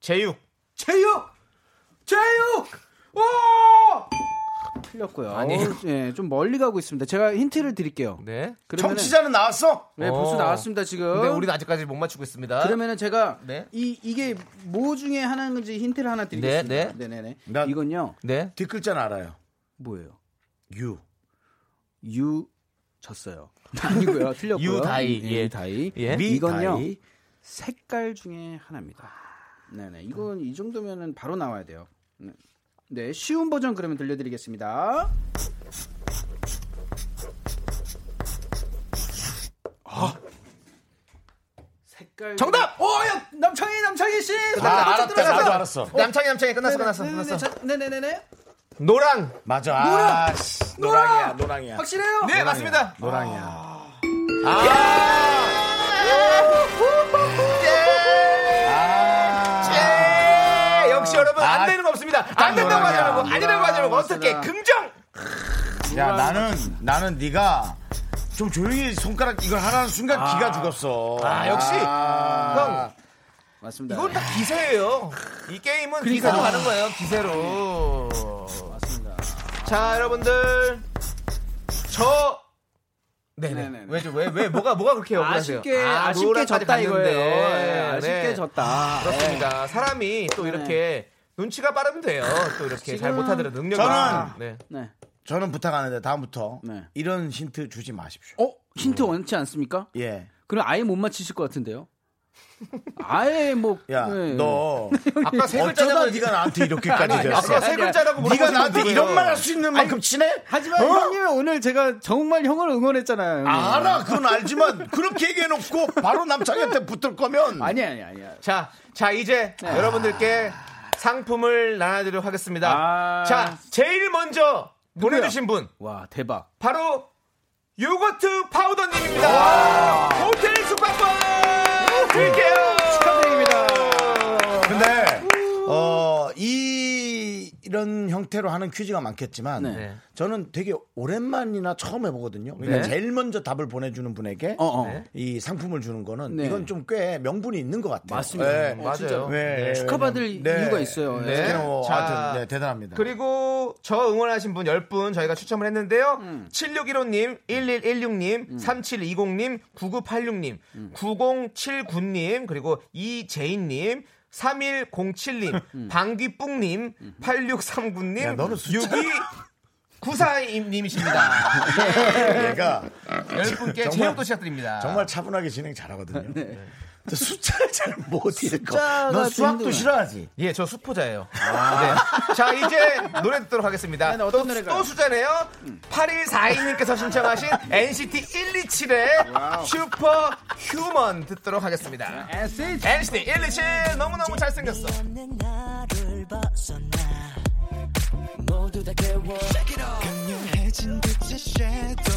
제육. 제육! 제육! 오! 틀렸고요. 아니에요. 예, 좀 멀리 가고 있습니다. 제가 힌트를 드릴게요. 네. 그러면은 청취자는 나왔어? 네, 벌써 어. 나왔습니다, 지금. 근데 우리는 아직까지 못 맞추고 있습니다. 그러면은 제가 네. 이 이게 뭐 중에 하나인지 힌트를 하나 드리겠습니다. 네, 네. 네네네. 나- 이건요. 네. 뒷글자는 알아요. 뭐예요? 유. 유 졌어요. 아니고요. 틀렸고요. you die, 예, 예. you die. 예. 미 이건요. die. 색깔 중에 하나입니다. 네네. 이건 이 정도면은 바로 나와야 돼요. 네. 네, 쉬운 버전 그러면 들려드리겠습니다. 아. 색깔. 정답! 오, 야, 남창희, 남창희 씨. 나 알았다. 나도 알았어. 남창이 남창이 끝났어 끝났어 끝났어. 자, 네네네네. 노랑. 맞아. 노랑! 아, 씨, 노랑이야, 노랑이야. 확실해요? 네 맞습니다. 노랑이야. 예, 역시 여러분 안 아, 되는 거 없습니다. 안 된다고 하지. 말고 아니라고 하지 말고 어떻게 긍정. 야, 나는, 나는 네가 좀 조용히 손가락 이걸 하라는 순간 기가 죽었어. 아, 역시. 형, 맞습니다. 이건 다 기세예요. 이 게임은 기세로 가는 거예요. 기세로. 맞습니다. 자, 여러분들. 저 네네. 네네네. 왜죠? 왜, 왜, 뭐가, 뭐가 그렇게 억울하세요? 아쉽게 아, 아쉽게 노랑까지 졌다. 이거예요. 예, 아쉽게 네. 졌다. 그렇습니다. 사람이 또 네. 이렇게 눈치가 빠르면 돼요. 또 이렇게 잘 지금 못하더라도 능력이. 저는- 네. 네. 저는 부탁하는데 다음부터 네. 이런 힌트 주지 마십시오. 어 힌트 원치 않습니까? 예. 그럼 아예 못 맞히실 것 같은데요. 아예 뭐 야, 네. 너 아까 세 어쩌다 글자라고. 네가 나한테 이렇게까지 아니, 됐어? 아까 세 글자라고 네가 나한테 거고요. 이런 말 할 수 있는 만큼 친해? 하지만 어? 형님 오늘 제가 정말 형을 응원했잖아요. 형님. 알아, 그건 알지만 그렇게 얘기해놓고 바로 남창한테 붙을 거면 아니 아니 아니야. 자, 자, 이제 네. 여러분들께 상품을 나눠드리도록 하겠습니다. 아. 자, 제일 먼저 누구야? 보내주신 분. 와 대박. 바로 요거트 파우더님입니다. 호텔 숙박권 드릴게요. 축하드립니다. 근데 어, 이 이런 형태로 하는 퀴즈가 많겠지만 네. 저는 되게 오랜만이나 처음 해보거든요. 그러니까 네. 제일 먼저 답을 보내주는 분에게 어, 어. 네. 이 상품을 주는 거는 네. 이건 좀 꽤 명분이 있는 것 같아요. 맞습니다. 네. 어, 맞아요. 네. 축하받을 네. 이유가 있어요. 네. 뭐 자, 하여튼 네, 대단합니다. 그리고 저 응원하신 분 10분 저희가 추첨을 했는데요. 음. 7615님, 1116님, 3720님, 9986님, 9079님, 그리고 이재인님, 3107님, 방귀뿡님, 야, 8639님, 너는 숫자- 6294님이십니다. 얘가 10분께 정말- 제목도 시작드립니다. 정말 차분하게 진행 잘하거든요. 저 숫자를 잘 못 읽어. 너좀 수학도. 싫어하지? 예, 저 수포자예요. 네. 자, 이제 노래 듣도록 하겠습니다. 네, 네, 어떤 또, 노래가요? 또 숫자네요. 8142님께서 신청하신 NCT 127의 슈퍼 휴먼 듣도록 하겠습니다. 에시드. NCT 127 너무너무 잘생겼어. 강렬해진 빛의 섀도우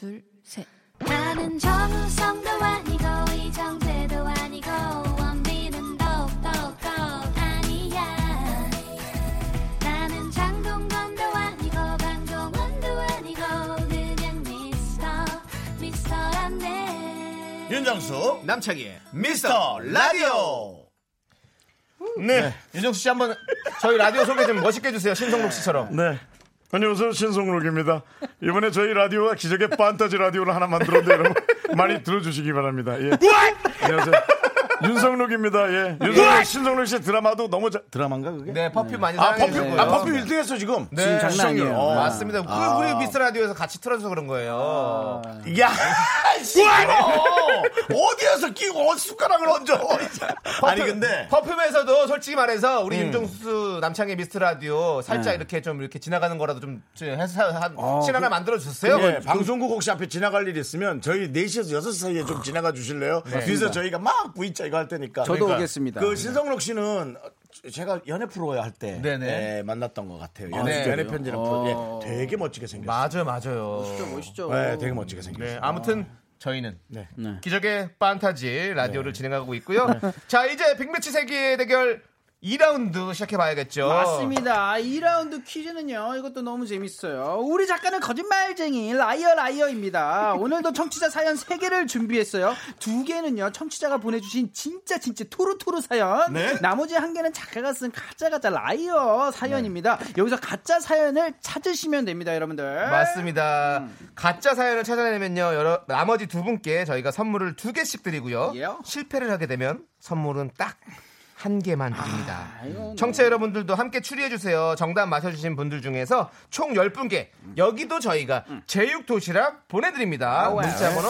둘, 셋. 나는 정우성도 아니고 이정재도 아니고 원빈은 더욱더 아니야 나는 장동건도 아니고 강동원도 아니고 그냥 미스터 미스터란데 윤정수 남창희의 미스터 라디오. 네. 윤정수 씨 한번 저희 라디오 소개 좀 멋있게 해주세요. 신성록 씨처럼. 네. 안녕하세요. 신성록입니다. 이번에 저희 라디오가 기적의 판타지 라디오를 하나 만들었는데 여러분 많이 들어주시기 바랍니다. 예. 안녕하세요. 윤성록입니다. 예. 윤성록, 신성록 씨 드라마도 너무 잘, 드라마인가 그게? 네, 퍼퓸 많이 아, 사랑해 퍼퓸, 주고요. 아, 퍼퓸 1등 했어, 지금. 네, 지금 장난 아니에요. 어. 맞습니다. 그 우리 미스 라디오에서 같이 틀어줘서 그런 거예요. 야, 싫어! 어디에서 끼고 숟가락을 얹어. 아니, 근데. 퍼퓸에서도 솔직히 말해서 음. 우리 윤정수 남창의 미스터 라디오 살짝 이렇게 좀 이렇게 지나가는 거라도 좀 해서 한씬 하나 만들어 주세요. 예, 방송국 혹시 앞에 지나갈 일 있으면 저희 4시에서 6시 사이에 좀 지나가 주실래요? 뒤에서 저희가 막 V자 이거 할 테니까. 저도 오겠습니다. 그 신성록 씨는 제가 연애 프로야 할때 네네. 예, 만났던 것 같아요. 연애, 네. 연애 편지라는 프로. 예, 되게 멋지게 생겼어요. 맞아요, 맞아요. 멋있죠. 네, 되게 멋지게 생겼어요. 네, 아무튼 저희는 네. 기적의 판타지 라디오를 진행하고 있고요. 자, 이제 빅매치 세계의 대결 2라운드 시작해 봐야겠죠. 맞습니다. 2라운드 퀴즈는요. 이것도 너무 재밌어요. 우리 작가는 거짓말쟁이 liar liar입니다. 오늘도 청취자 사연 3개를 준비했어요. 두 개는요. 청취자가 보내주신 진짜 진짜 true true 사연. 네. 나머지 한 개는 작가가 쓴 가짜 가짜 liar 사연입니다. 여기서 가짜 사연을 찾으시면 됩니다, 여러분들. 맞습니다. 음. 가짜 사연을 찾아내면요. 여러, 나머지 두 분께 저희가 선물을 두 개씩 드리고요. 예. 실패를 하게 되면 선물은 딱 한 개만 드립니다. 아, 이거 청취자 여러분들도 함께 추리해주세요. 정답 맞춰주신 분들 중에서 총 10분께 여기도 저희가 제육 도시락 보내드립니다. 아우야. 문자 번호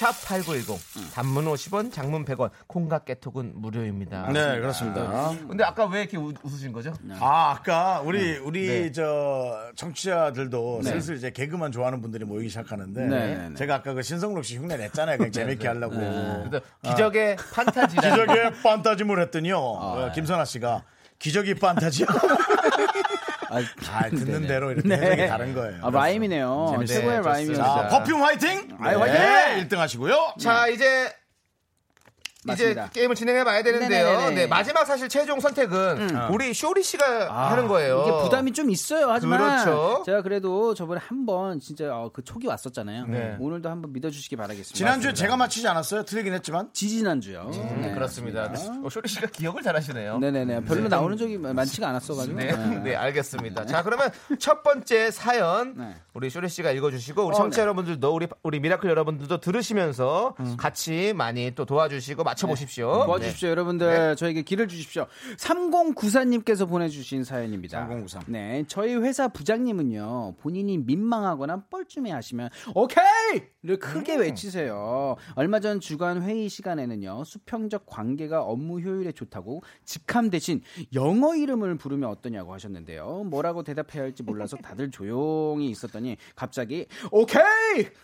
샵 8910 단문 50원 장문 100원 콩과 깨톡은 무료입니다. 네, 그렇습니다. 근데 아까 왜 이렇게 웃, 웃으신 거죠? 아, 아까 우리 우리 네. 저 청취자들도 슬슬 이제 개그만 좋아하는 분들이 모이기 시작하는데 네, 네, 네. 제가 아까 그 신성록 씨 흉내 냈잖아요. 그냥 재밌게 하려고. 그래서 기적의 판타지 기적의 판타지물 했더니요. 어, 김선아 씨가 기적이 판타지야. 아, 듣는 대로 이렇게 해석이 다른 거예요. 아, 라임이네요. 최고의 네, 라임이었어요. 자, 퍼퓸 화이팅! 네, 화이팅! 1등 하시고요. 자 이제 맞습니다. 이제 게임을 진행해 봐야 되는데요. 네네네네. 네, 마지막 사실 최종 선택은 우리 쇼리 씨가 하는 거예요. 이게 부담이 좀 있어요. 하지만 그렇죠. 제가 그래도 저번에 한번 진짜 어, 그 촉이 왔었잖아요. 네. 오늘도 한번 믿어 주시기 바라겠습니다. 지난주에 제가 맞히지 않았어요? 틀리긴 했지만. 지지난주요. 음, 그렇습니다. 어, 쇼리 씨가 기억을 잘 하시네요. 네 네 네. 별로 나오는 적이 많지가 않았어 가지고. 네, 네, 알겠습니다. 자, 그러면 첫 번째 사연 네. 우리 쇼리 씨가 읽어 주시고 우리 어, 청취자 네. 여러분들도 우리 우리 미라클 여러분들도 들으시면서 같이 많이 또 도와주시고 맞춰보십시오. 음. 도와주십시오, 여러분들. 저에게 길을 주십시오. 3094님께서 보내주신 사연입니다. 3093. 네. 저희 회사 부장님은요, 본인이 민망하거나 뻘쭘해 하시면, 오케이! 를 크게 외치세요. 얼마 전 주간 회의 시간에는요, 수평적 관계가 업무 효율에 좋다고 직함 대신 영어 이름을 부르면 어떠냐고 하셨는데요. 뭐라고 대답해야 할지 몰라서 다들 조용히 있었더니 갑자기 오케이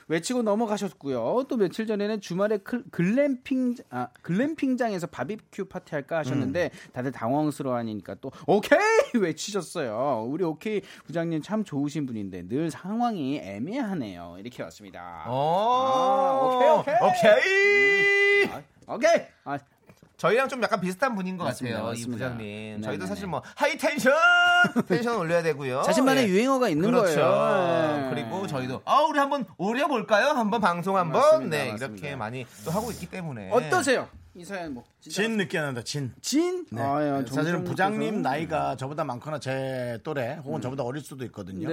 외치고 넘어가셨고요. 또 며칠 전에는 주말에 클- 글램핑 아 글램핑장에서 바비큐 파티 할까 하셨는데 다들 당황스러워하니까 또 오케이 외치셨어요. 우리 오케이 부장님 참 좋으신 분인데 늘 상황이 애매하네요. 이렇게 왔습니다. 어, 오케이, 오케이. 오케이. 오케이. 아, 저희랑 좀 약간 비슷한 분인 것 맞습니다, 같아요. 맞습니다. 이 부장님. 저희도 네네네. 사실 뭐 high tension tension 올려야 되고요. 자신만의 예. 유행어가 있는 그렇죠. 거예요. 예. 그리고 저희도 아 우리 한번 올려 볼까요? 한번 방송 한번 맞습니다, 네 맞습니다. 이렇게 많이 또 하고 있기 때문에 어떠세요? 이 사연 뭐 진짜 진 느낌 난다, 진. 진? 네. 아, 야, 사실은 정성님께서- 부장님 나이가 저보다 많거나 제 또래 혹은 저보다 어릴 수도 있거든요.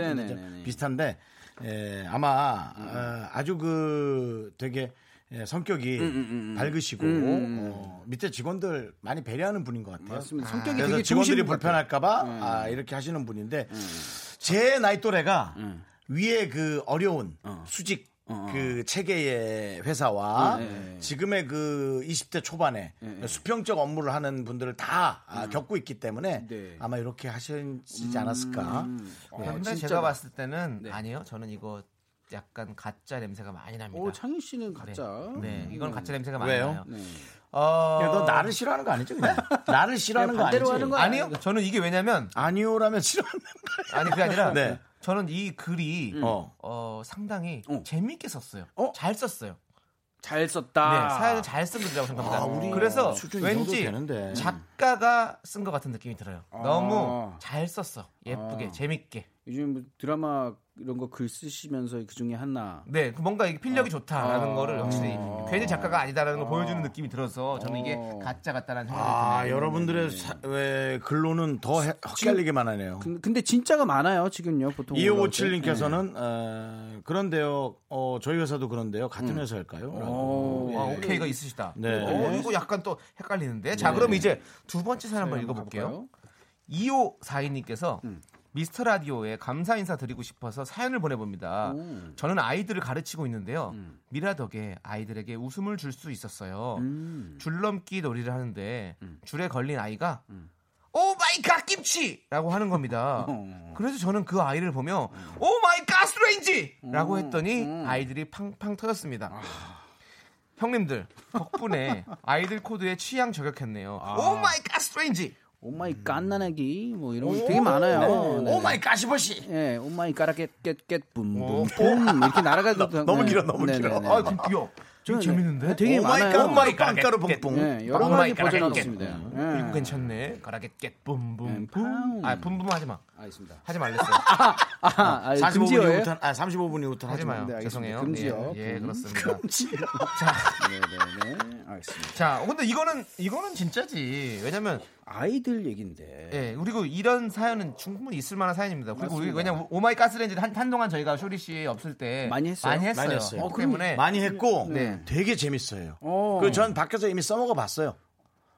비슷한데 예, 아마 어, 아주 그 되게 예, 성격이 밝으시고 어, 밑에 직원들 많이 배려하는 분인 것 같아요. 맞습니다. 성격이 그래서 되게 직원들이 불편할까봐. 아, 이렇게 하시는 분인데 제 나이 또래가 위에 그 어려운 수직 그 체계의 회사와 네. 지금의 그 20대 초반에 수평적 업무를 하는 분들을 다 아, 겪고 있기 때문에 네. 아마 이렇게 하시지 않았을까. 네, 근데 진짜 제가 나- 봤을 때는 네. 아니요. 저는 이거 약간 가짜 냄새가 많이 납니다. 오, 창희 씨는 가짜. 네, 이건 가짜 냄새가 많이 왜요? 나요. 네. 어... 야, 너 나를 싫어하는 거 아니죠? 그냥 나를 싫어하는 거거 아니요. 저는 이게 왜냐면 아니오라면 싫어하는 거 아니 그게 아니라 네. 저는 이 글이 어. 어, 상당히 어. 재밌게 썼어요. 어? 잘 썼어요. 잘 썼다. 네, 사연을 잘 쓴 글이라고 생각합니다. 아, 그래서 왠지 되는데. 작가가 쓴 것 같은 느낌이 들어요. 아. 너무 잘 썼어. 예쁘게, 아. 재밌게. 요즘 뭐 드라마 이런 거 글 쓰시면서 그 중에 하나. 네, 그 뭔가 이게 필력이 좋다라는 아. 거를 확실히 아. 괜히 작가가 아니다라는 걸 보여주는 느낌이 들어서 저는 이게 어. 가짜 같다라는 생각이 아, 드네요. 여러분들의 사- 왜 글로는 더 하네요. 근- 근데 진짜가 많아요 지금요 보통. 2557님께서는 어, 그런데요, 어, 저희 회사도 그런데요. 같은 회사일까요? 라고. 어, 아, 오케이가 있으시다. 네. 어, 이거 약간 또 헷갈리는데. 자, 그럼 이제 두 번째 사연 한번 읽어볼게요. 2542님께서 미스터 라디오에 감사 인사 드리고 싶어서 사연을 보내봅니다. 저는 아이들을 가르치고 있는데요. 미라 덕에 아이들에게 웃음을 줄 수 있었어요. 줄넘기 놀이를 하는데 줄에 걸린 아이가 oh my god 김치라고 하는 겁니다. 그래서 저는 그 아이를 보며 oh my 가스레인지라고 했더니 아이들이 팡팡 터졌습니다. 형님들 덕분에 아이들 코드에 취향 저격했네요. oh my 가스레인지 oh my 깐나나기 뭐 이런 거 되게 많아요. 네. oh my 가시버시. 예, oh my 까라켓켓켓 붐붐 붐 이렇게 날아가도 너무 길어, 너무 길어. 아, 귀여워. 좀 재밌는데? 되게 oh my 많아요. 가, oh my 빵가루 뿡뿡. 예, 여러 oh my 가지 버전이. 있습니다. 이거 예. 괜찮네. 가라겟겟 붐붐 음, 붐. 아 붐붐 하지 마. 알겠습니다. 하지 말랬어요. 아, 아 45분 금지어예요? 이후부터 아 35분 이후부터 하지 마요. 네. 죄송해요. 금지요. 예, 예, 음. 그렇습니다. 금지요. 자, 네 네 네. 알겠습니다. 자, 근데 이거는 이거는 진짜지. 왜냐면 아이들 얘긴데. 예, 그리고 이런 사연은 충분히 있을 만한 사연입니다. 그리고 우리 맞습니다. 왜냐면 oh my 가스레인지 한 한동안 저희가 쇼리 씨 없을 때 많이 했어요? 많이 했어요. 많이 했어요. 어, 때문에 많이 했고 네. 되게 재밌어요. 어. 그전 밖에서 이미 써먹어 봤어요.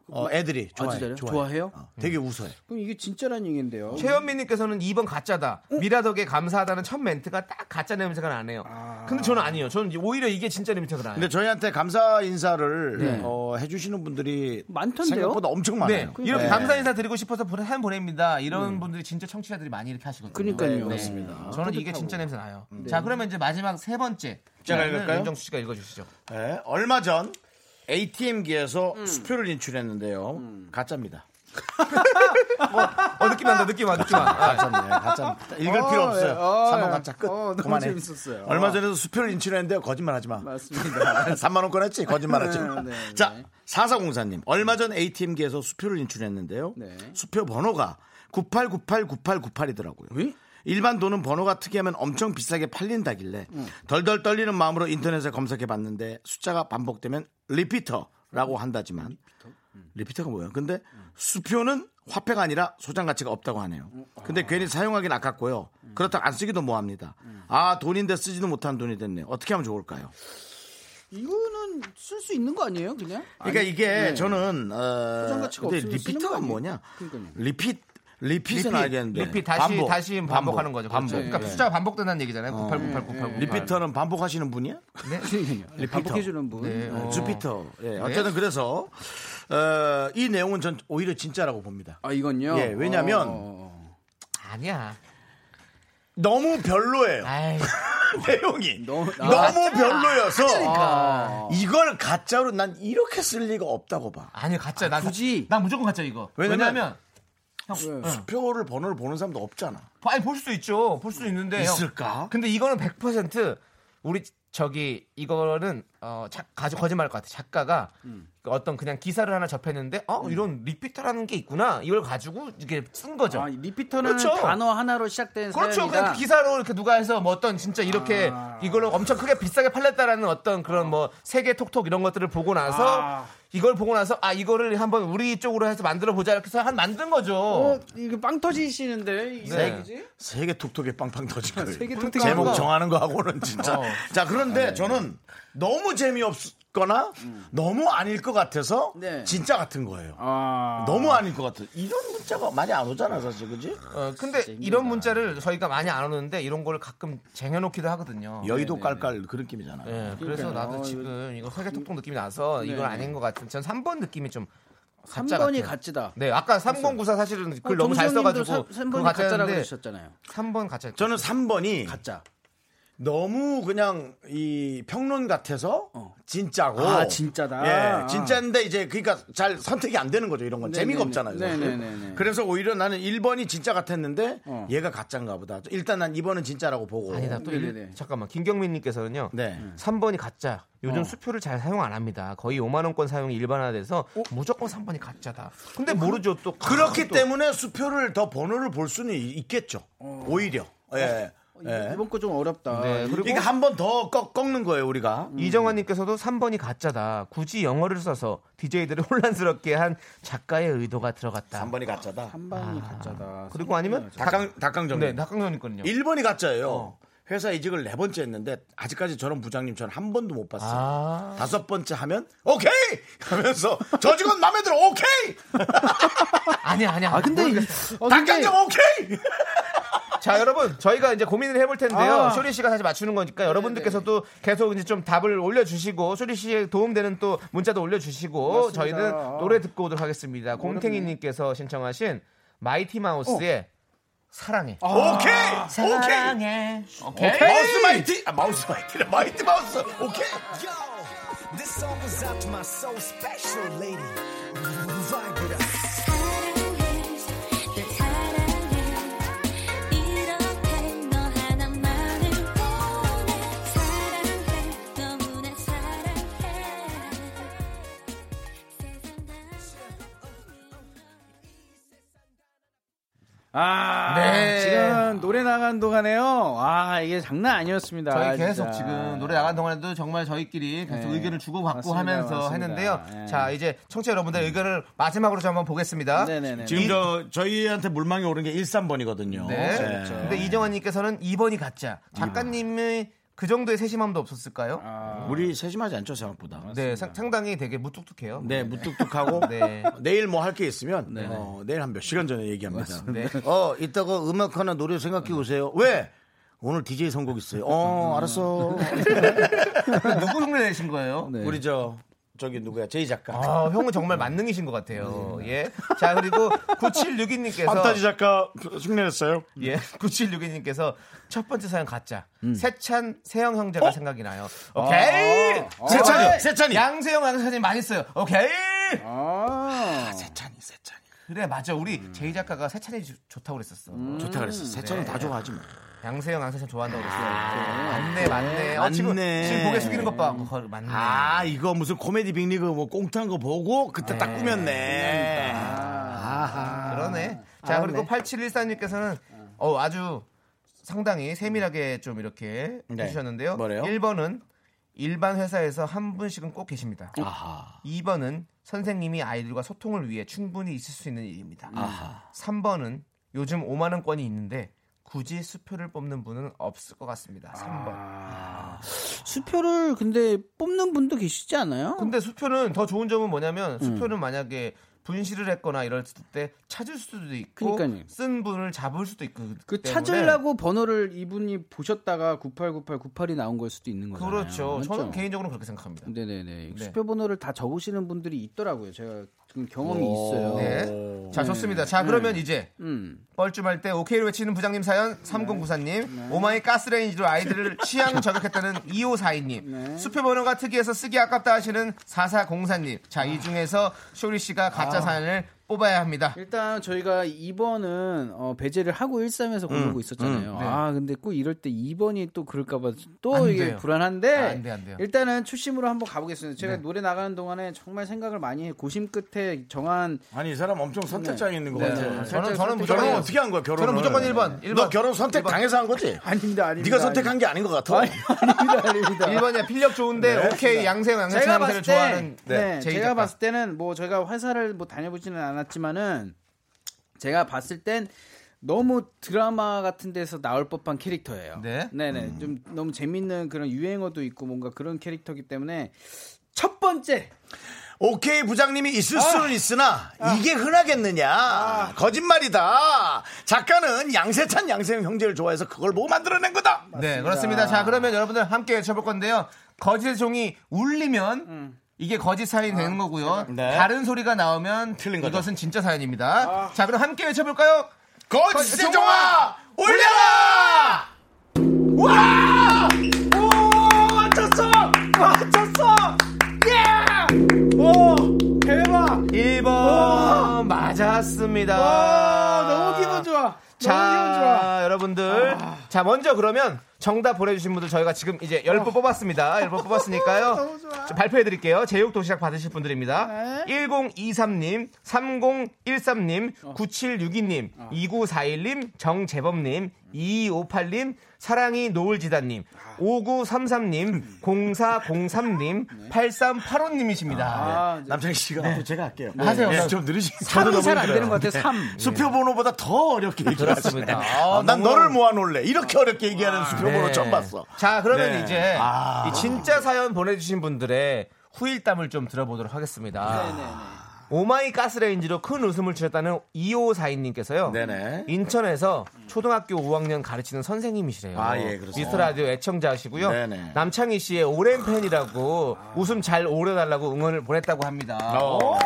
어, 애들이 아, 좋아해. 진짜요? 좋아해. 좋아해요? 어, 되게 웃어요. 그럼 이게 진짜란 얘기인데요. 최현민님께서는 2번 가짜다. 어? 미라덕에 감사하다는 첫 멘트가 딱 가짜 냄새가 나네요. 근데 저는 아니에요. 저는 오히려 이게 진짜 냄새가 나요. 근데 저희한테 감사 인사를 네. 어, 해주시는 분들이 많던데요? 생각보다 엄청 네, 많아요. 이렇게 네. 감사 인사 드리고 싶어서 보내, 사연 보냅니다. 이런 분들이 진짜 청취자들이 많이 이렇게 하시거든요. 그러니까요. 네. 그렇습니다. 저는 이게 뿌듯하고. 진짜 냄새 나요. 자, 그러면 이제 마지막 세 번째. 제가 읽을까요? 윤정수 씨가 읽어주시죠. 네, 얼마 전 ATM기에서 음. 수표를 인출했는데요. 가짜입니다. 어, 느낌 난다, 느낌 와, 느낌 와. 아, 가짜입니다. 가짜입니다. 읽을 어, 필요 없어요. 예. 어, 3번 예. 가짜 끝. 어, 너무 그만해. 재밌었어요. 얼마 어. 전에도 수표를 인출했는데요. 거짓말 하지 마. 맞습니다. 3만 원 꺼냈지? 거짓말 하지 마. 네, 네. 자, 사사공사님. 얼마 전 ATM기에서 수표를 인출했는데요. 네. 수표 번호가 989898이더라고요. 일반 돈은 번호가 특이하면 엄청 비싸게 팔린다길래 덜덜 떨리는 마음으로 인터넷에 검색해 봤는데 숫자가 반복되면 repeater라고 한다지만 repeater가 뭐예요? 근데 수표는 화폐가 아니라 소장 가치가 없다고 하네요. 근데 괜히 사용하긴 아깝고요. 그렇다고 안 쓰기도 뭐합니다. 아 돈인데 쓰지도 못한 돈이 됐네요. 어떻게 하면 좋을까요? 이거는 쓸 수 있는 거 아니에요, 그냥? 그러니까 아니, 이게 네. 저는 어 근데 repeater가? 뭐냐? 그러니까요. repeat repeat은 repeat, 알겠는데 repeat 다시 반복, 다시 반복하는 거죠. 그렇죠. 반복. 그러니까 네. 숫자가 반복된다는 얘기잖아요. 989898. repeater는 반복하시는 분이야? 그러니까요. 반복해주는 분. 네, 어. 주피터. 예, 어쨌든 그래서 어, 이 내용은 전 오히려 진짜라고 봅니다. 아, 이건요? 예, 왜냐면 어, 아니야. 너무 별로예요. 내용이 너무- 너무, 아, 별로여서 아. 이걸 가짜로 난 이렇게 쓸 리가 없다고 봐. 아니 가짜. 난 굳이. 난 무조건 가짜 이거. 왜냐면- 왜냐면 왜? 수표를 번호를 보는 사람도 없잖아. 아니 볼 수 있죠. 볼 수 있는데 형. 있을까? 근데 이거는 100% 우리 저기 이거는 어 자, 가지 거짓말할 것 같아. 작가가 음. 그 어떤 그냥 기사를 하나 접했는데 어 이런 리피터라는 게 있구나. 이걸 가지고 이게 쓴 거죠. 아, 리피터는 그렇죠. 단어 하나로 시작된 그렇죠. 사연이다. 그냥 기사로 이렇게 누가 해서 뭐 어떤 진짜 이렇게 아. 이걸로 엄청 크게 비싸게 팔렸다라는 어떤 그런 뭐 세계 톡톡 이런 것들을 보고 나서 아. 이걸 보고 나서 아 이거를 한번 우리 쪽으로 해서 만들어 보자 이렇게 해서 한 만든 거죠. 어, 이게 빵 터지시는데 이게 네. 얘기지? 세계 톡톡에 빵빵 거예요. 세계 그러니까 톡톡이 제목. 정하는 거하고는 진짜. 어. 자, 그런데 저는 너무 재미없 거나 너무 아닐 것 같아서 네. 진짜 같은 거예요. 아. 너무 아닐 것 같아. 이런 문자가 많이 안 오잖아, 사실, 그지? 어, 근데 이런 문자를 저희가 많이 안 오는데 이런 걸 가끔 쟁여놓기도 하거든요. 여의도 깔깔 그 느낌이잖아요. 예, 그래서 나도 어, 지금 이거 세계 톡톡 느낌이 나서 네, 이건 네. 아닌 것 같은. 전 3번 느낌이 좀 가짜 3번이 같아요. 가짜다. 네, 아까 3094 사실은 글 너무 잘 써가지고 3번이 그거 가짜라고 가짜였는데 그러셨잖아요. 3번 가짜. 저는 3번이 가짜. 너무 그냥 이 평론 같아서 진짜고. 아, 진짜다. 예, 진짜인데 이제 그러니까 잘 선택이 안 되는 거죠, 이런 건. 네네네. 재미가 없잖아요. 사실. 네네네네. 그래서 오히려 나는 1번이 진짜 같았는데 어. 얘가 가짜인가 보다. 일단 난 2번은 진짜라고 보고. 아니다 또 일-. 잠깐만 김경민님께서는요. 네. 3번이 가짜. 요즘 어. 수표를 잘 사용 안 합니다. 거의 5만 원권 사용이 일반화돼서 무조건 3번이 가짜다. 근데 모르죠 또 그렇기 또- 때문에 수표를 더 번호를 볼 수는 이- 있겠죠. 오히려. 예. 예. 이번 거 좀 어렵다. 네, 그리고 그러니까 한 번 더 꺾는 거예요, 우리가. 이정환님께서도 3번이 가짜다. 굳이 영어를 써서 DJ들을 혼란스럽게 한 작가의 의도가 들어갔다. 3번이 가짜다. 한 방이 가짜다. 그리고 아니면 닭강, 닭강정. 네, 낙강전이 거든요 1번이 가짜예요. 어. 회사 이직을 네 번째 했는데 아직까지 저런 부장님 저는 한 번도 못 봤어요. 아. 다섯 번째 하면 오케이 하면서 저 직원 마음에 들어 오케이 아니야, 아니야. 아 근데. 어, 근데 닭강정 오케이 자, 여러분, 저희가 이제 고민을 해볼 텐데요. 아. 쇼리 씨가 다시 맞추는 거니까 여러분들께서도 계속 이제 좀 답을 올려주시고, 쇼리 씨의 도움되는 또 문자도 올려주시고, 맞습니다. 저희는 아. 노래 듣고 오도록 하겠습니다. 공탱이님께서 신청하신 마이티 마우스의 사랑해. 오케이 사랑해. 오케이. 오케이 마우스 마이티 아 마우스 마이티래 마이티 마우스 오케이 Yo, this song goes out to my so special lady. Vibe with us. 아, 네. 지금 노래 나간 동안에요. 아, 이게 장난 아니었습니다. 저희 계속 진짜. 지금 노래 나간 동안에도 정말 저희끼리 계속 네. 의견을 주고받고 맞습니다, 하면서 맞습니다. 했는데요. 네. 자, 이제 청취자 여러분들 의견을 마지막으로 좀 한번 보겠습니다. 네네네. 지금 저 저희한테 물망이 오른 게 13번이거든요. 네. 근데 이정환님께서는 2번이 가짜. 작가님의 그 정도의 세심함도 없었을까요? 아. 우리 세심하지 않죠 생각보다. 네, 상, 상당히 되게 무뚝뚝해요. 네, 무뚝뚝하고 네. 내일 뭐 할 게 있으면 어, 내일 한 몇 시간 전에 얘기합니다. 네. 어, 이따가 음악 하나 노래 생각해 오세요. 왜? 오늘 DJ 선곡 있어요. 어, 알았어. 누구 흉내 내신 거예요? 네. 우리 저 저기 누구야? 제이 작가. 아, 형은 정말 만능이신 것 같아요. 예. 자, 그리고 9762님께서 판타지 작가 흉내냈어요. 예, 9762님께서 첫 번째 사연 가짜. 세찬 세영 형제가 생각이 나요. 오케이. 세찬이, 세찬이. 양세형 양세찬이 맛있어요. 오케이. 아, 세찬이, 세찬이. 그래 맞아. 우리 제이 작가가 세찬이 주- 좋다고 그랬었어. 좋다 그랬어. 세찬은 네. 다 좋아하지 뭐. 양세형 양세찬 좋아한다고 그랬어요. 맞네 맞네. 어, 지금 맞네. 지금 고개 숙이는 것 봐. 어, 맞네. 아, 이거 무슨 코미디 빅리그 뭐 꽁트한 거 보고 그때 딱 꾸몄네. 아. 그러네. 자, 그리고 8714님께서는 어, 아주 상당히 세밀하게 좀 이렇게 네. 해주셨는데요. 뭐래요? 1번은 일반 회사에서 한 분씩은 꼭 계십니다. 아하. 2번은 선생님이 아이들과 소통을 위해 충분히 있을 수 있는 일입니다. 3번은 요즘 5만 원권이 있는데 굳이 수표를 뽑는 분은 없을 것 같습니다. 3번. 아. 수표를 근데 뽑는 분도 계시지 않아요? 근데 수표는 더 좋은 점은 음. 뭐냐면 수표는 만약에 분실을 했거나 이럴 때 찾을 수도 있고 그러니까요. 쓴 분을 잡을 수도 있고 그 때문에 찾으려고 번호를 이분이 보셨다가 989898이 나온 걸 수도 있는 거잖아요. 그렇죠. 맞죠? 저는 개인적으로 그렇게 생각합니다. 네네네. 네. 수표 번호를 다 적으시는 분들이 있더라고요. 제가 경험이 있어요. 네. 자, 좋습니다. 자, 그러면 이제 음. 뻘쭘할 때 오케이를 외치는 부장님 사연 3094님 oh my 가스레인지로 아이들을 취향 저격했다는 2542님 수표 번호가 특이해서 쓰기 아깝다 하시는 4404님 자 이 중에서 쇼리 씨가 가짜 사연을 뽑아야 합니다. 일단 저희가 2번은 어, 배제를 하고 13에서 고르고 있었잖아요. 음, 네. 아 근데 꼭 이럴 때 2번이 또 그럴까봐 또안 이게 돼요. 불안한데 아, 안 돼, 안 돼요. 일단은 초심으로 한번 가보겠습니다. 제가 네. 노래 나가는 동안에 정말 생각을 많이 해 고심 끝에 정한 아니 이 사람 엄청 선택장애 있는 것 네. 같아요. 저는 살짝 저는 선택- 무조건 결혼 어떻게 한 거야? 결혼 저는 무조건 1번. 1번. 너 결혼 선택 당해서 한 거지? 아닙니다, 아닙니다. 네가 선택한 게 아닌 것 같아. 아닙니다, 아닙니다. 1번이야 필력 좋은데 오케이 양세형 양세찬 제가 봤을 때, 좋아하는 네, 제가 작가. 봤을 때는 뭐 저희가 회사를 뭐 다녀보지는 않 았지만은 제가 봤을 땐 너무 드라마 같은 데서 나올 법한 캐릭터예요. 네. 네네. 좀 너무 재밌는 그런 유행어도 있고 뭔가 그런 캐릭터기 때문에 첫 번째 오케이 부장님이 있을 수는 있으나 이게 흔하겠느냐 거짓말이다 작가는 양세찬 양세형 형제를 좋아해서 그걸 보고 만들어낸 거다 네, 그렇습니다. 자, 그러면 여러분들 함께 외쳐볼 건데요. 거짓의 종이 울리면 이게 거짓 사연이 되는 거고요. 네. 다른 소리가 나오면 틀린 거죠. 이것은 진짜 사연입니다. 자, 그럼 함께 외쳐볼까요? 거짓의 종아 올려라 와! 오! 맞췄어! 맞췄어! 예! 오! 대박! 1번 맞았습니다. 와, 너무 기분 좋아. 너무 기분 좋아. 자, 여러분들. 자, 먼저 그러면 정답 보내주신 분들 저희가 지금 이제 10분 뽑았습니다. 10분 뽑았으니까요. 좀 발표해드릴게요. 제육 도시락 받으실 분들입니다. 네. 1023님, 3013님, 9762님, 2941님, 정재범님, 2258님, 사랑이 노을지다님, 5933님, 0403님, 8385님이십니다. 아, 남창희 씨가 또 제가 할게요 하세요. 네, 좀 느리시 삼이 잘안 되는 것 같아요. 삼. 수표 번호보다 더 어렵게 그렇습니다. 얘기하시네 아, 어, 난 너무- 너를 모아놓을래 이렇게 어렵게 얘기하는 수표 번호 네. 처음 봤어 자, 그러면 네. 이제 아. 이 진짜 사연 보내주신 분들의 후일담을 좀 들어보도록 하겠습니다. oh my 가스레인지로 큰 웃음을 주셨다는 2542님께서요. 네네. 인천에서 초등학교 5학년 가르치는 선생님이시래요. 아, 예, 그렇습니다. 미스터 라디오 애청자시고요. 네네. 남창희 씨의 오랜 팬이라고 웃음 잘 올려달라고 응원을 보냈다고 합니다. 어. 오,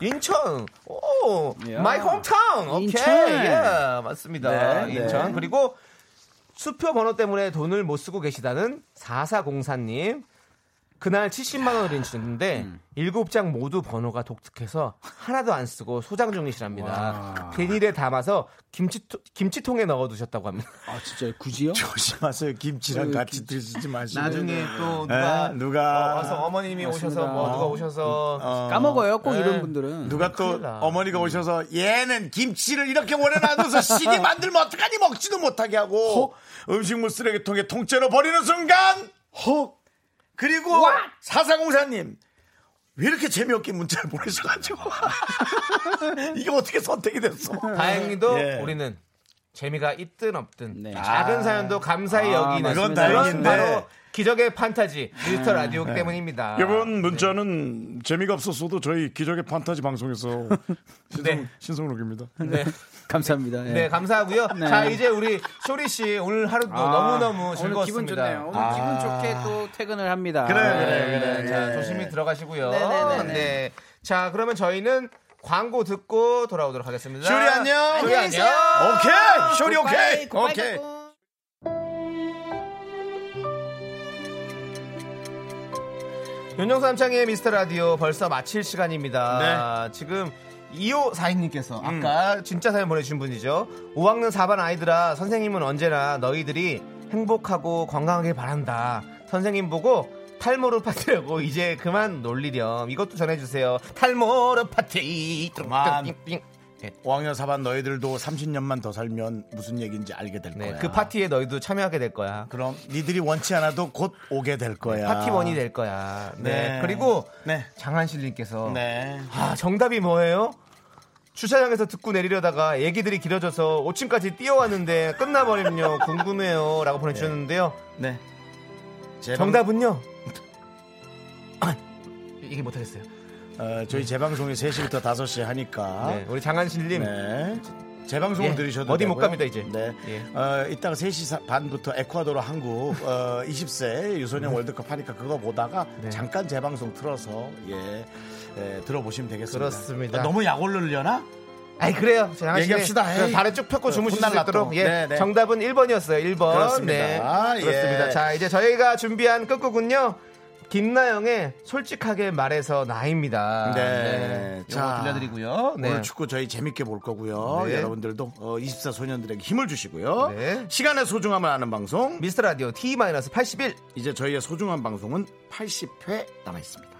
인천. 오, 야. my hometown. 오케이. 인천. 예, 맞습니다. 네, 인천. 네. 그리고 수표 번호 때문에 돈을 못 쓰고 계시다는 4404님. 그날 70만 원을 주는데 음. 일곱 장 모두 번호가 독특해서 하나도 안 쓰고 소장 중이시랍니다. 와. 비닐에 담아서 김치 김치통에 넣어 두셨다고 합니다. 아 진짜 굳이요? 조심하세요. 김치랑 어, 같이 드시지 마시고. 나중에 또 에, 누가 누가 어, 와서 어머님이 맞습니다. 오셔서 뭐 누가 오셔서 어, 까먹어요 꼭 네. 이런 분들은. 누가 또 큰일 나. 어머니가 오셔서 얘는 김치를 이렇게 오래 놔둬서 시기 만들면 어떡하니 먹지도 못하게 하고 음식물 쓰레기통에 통째로 버리는 순간 헉 그리고 사사공사님 왜 이렇게 재미없게 문자를 보내셔가지고 이게 어떻게 선택이 됐어? 다행히도 예. 우리는 재미가 있든 없든 네. 작은 사연도 감사히 아, 여기는 그런 다행인데. 바로 기적의 판타지 미스터 라디오 때문입니다. 이번 문자는 재미가 없었어도 저희 기적의 판타지 방송에서 신성, 네. 신성록입니다. 네. 감사합니다. 예. 네, 감사하고요. 네. 자, 이제 우리 쇼리 씨 오늘 하루도 아, 너무너무 오늘 즐거웠습니다. 기분 좋네요. 오늘 기분 좋게 또 퇴근을 합니다. 그래, 네. 그래, 그래. 자, 예. 조심히 들어가시고요. 네네네네. 네. 자, 그러면 저희는 광고 듣고 돌아오도록 하겠습니다. 쇼리 안녕. 쇼리 안녕. 오케이 쇼리 오케이 goodbye, 오케이. goodbye. 윤정수 남창희의 미스터 라디오 벌써 마칠 네. 시간입니다. 지금 2호 사인님께서 음. 아까 진짜 사연 보내주신 분이죠. 5학년 4반 아이들아 선생님은 언제나 너희들이 행복하고 건강하게 바란다. 선생님 보고 탈모르파티라고 이제 그만 놀리렴. 이것도 전해주세요. 탈모르파티. 그만. 띵띵띵. 네. 5학년 4반 너희들도 30년만 더 살면 무슨 얘기인지 알게 될 네, 거야. 그 파티에 너희도 참여하게 될 거야. 그럼 니들이 원치 않아도 곧 오게 될 거야. 파티원이 될 거야. 네. 네. 그리고 네. 장한실님께서 네. 아, 정답이 뭐예요? 주차장에서 듣고 내리려다가 얘기들이 길어져서 5층까지 뛰어왔는데 끝나버리면요 궁금해요 라고 보내주셨는데요 네. 제 정답은요 아, 이게 못하겠어요 방- 어, 저희 재방송이 3시부터 5시 하니까. 네, 우리 장한실님 네. 재방송을 예, 들으셔도 어디 못 되고요. 갑니다, 이제. 네. 예. 어, 이따가 3시 사- 반부터 에콰도르 한국 어, 20세 유소년 네. 월드컵 하니까 그거 보다가 잠깐 재방송 틀어서 예, 예, 들어보시면 되겠습니다. 그렇습니다. 어, 너무 약 올리려나? 아이 그래요 얘기합시다. 에이. 발에 쭉 펴고 주무실 수 있도록 또. 예, 네, 네. 정답은 1번이었어요 1번 그렇습니다. 네, 아, 예. 그렇습니다 자 이제 저희가 준비한 끝곡은요 김나영의 솔직하게 말해서 나입니다 네. 요거 들려드리고요 네. 오늘 축구 저희 재밌게 볼 거고요. 네. 여러분들도 어, 24 소년들에게 힘을 주시고요. 네. 시간의 소중함을 아는 방송. 미스터 라디오 T-81 이제 저희의 소중한 방송은 80회 남아 있습니다.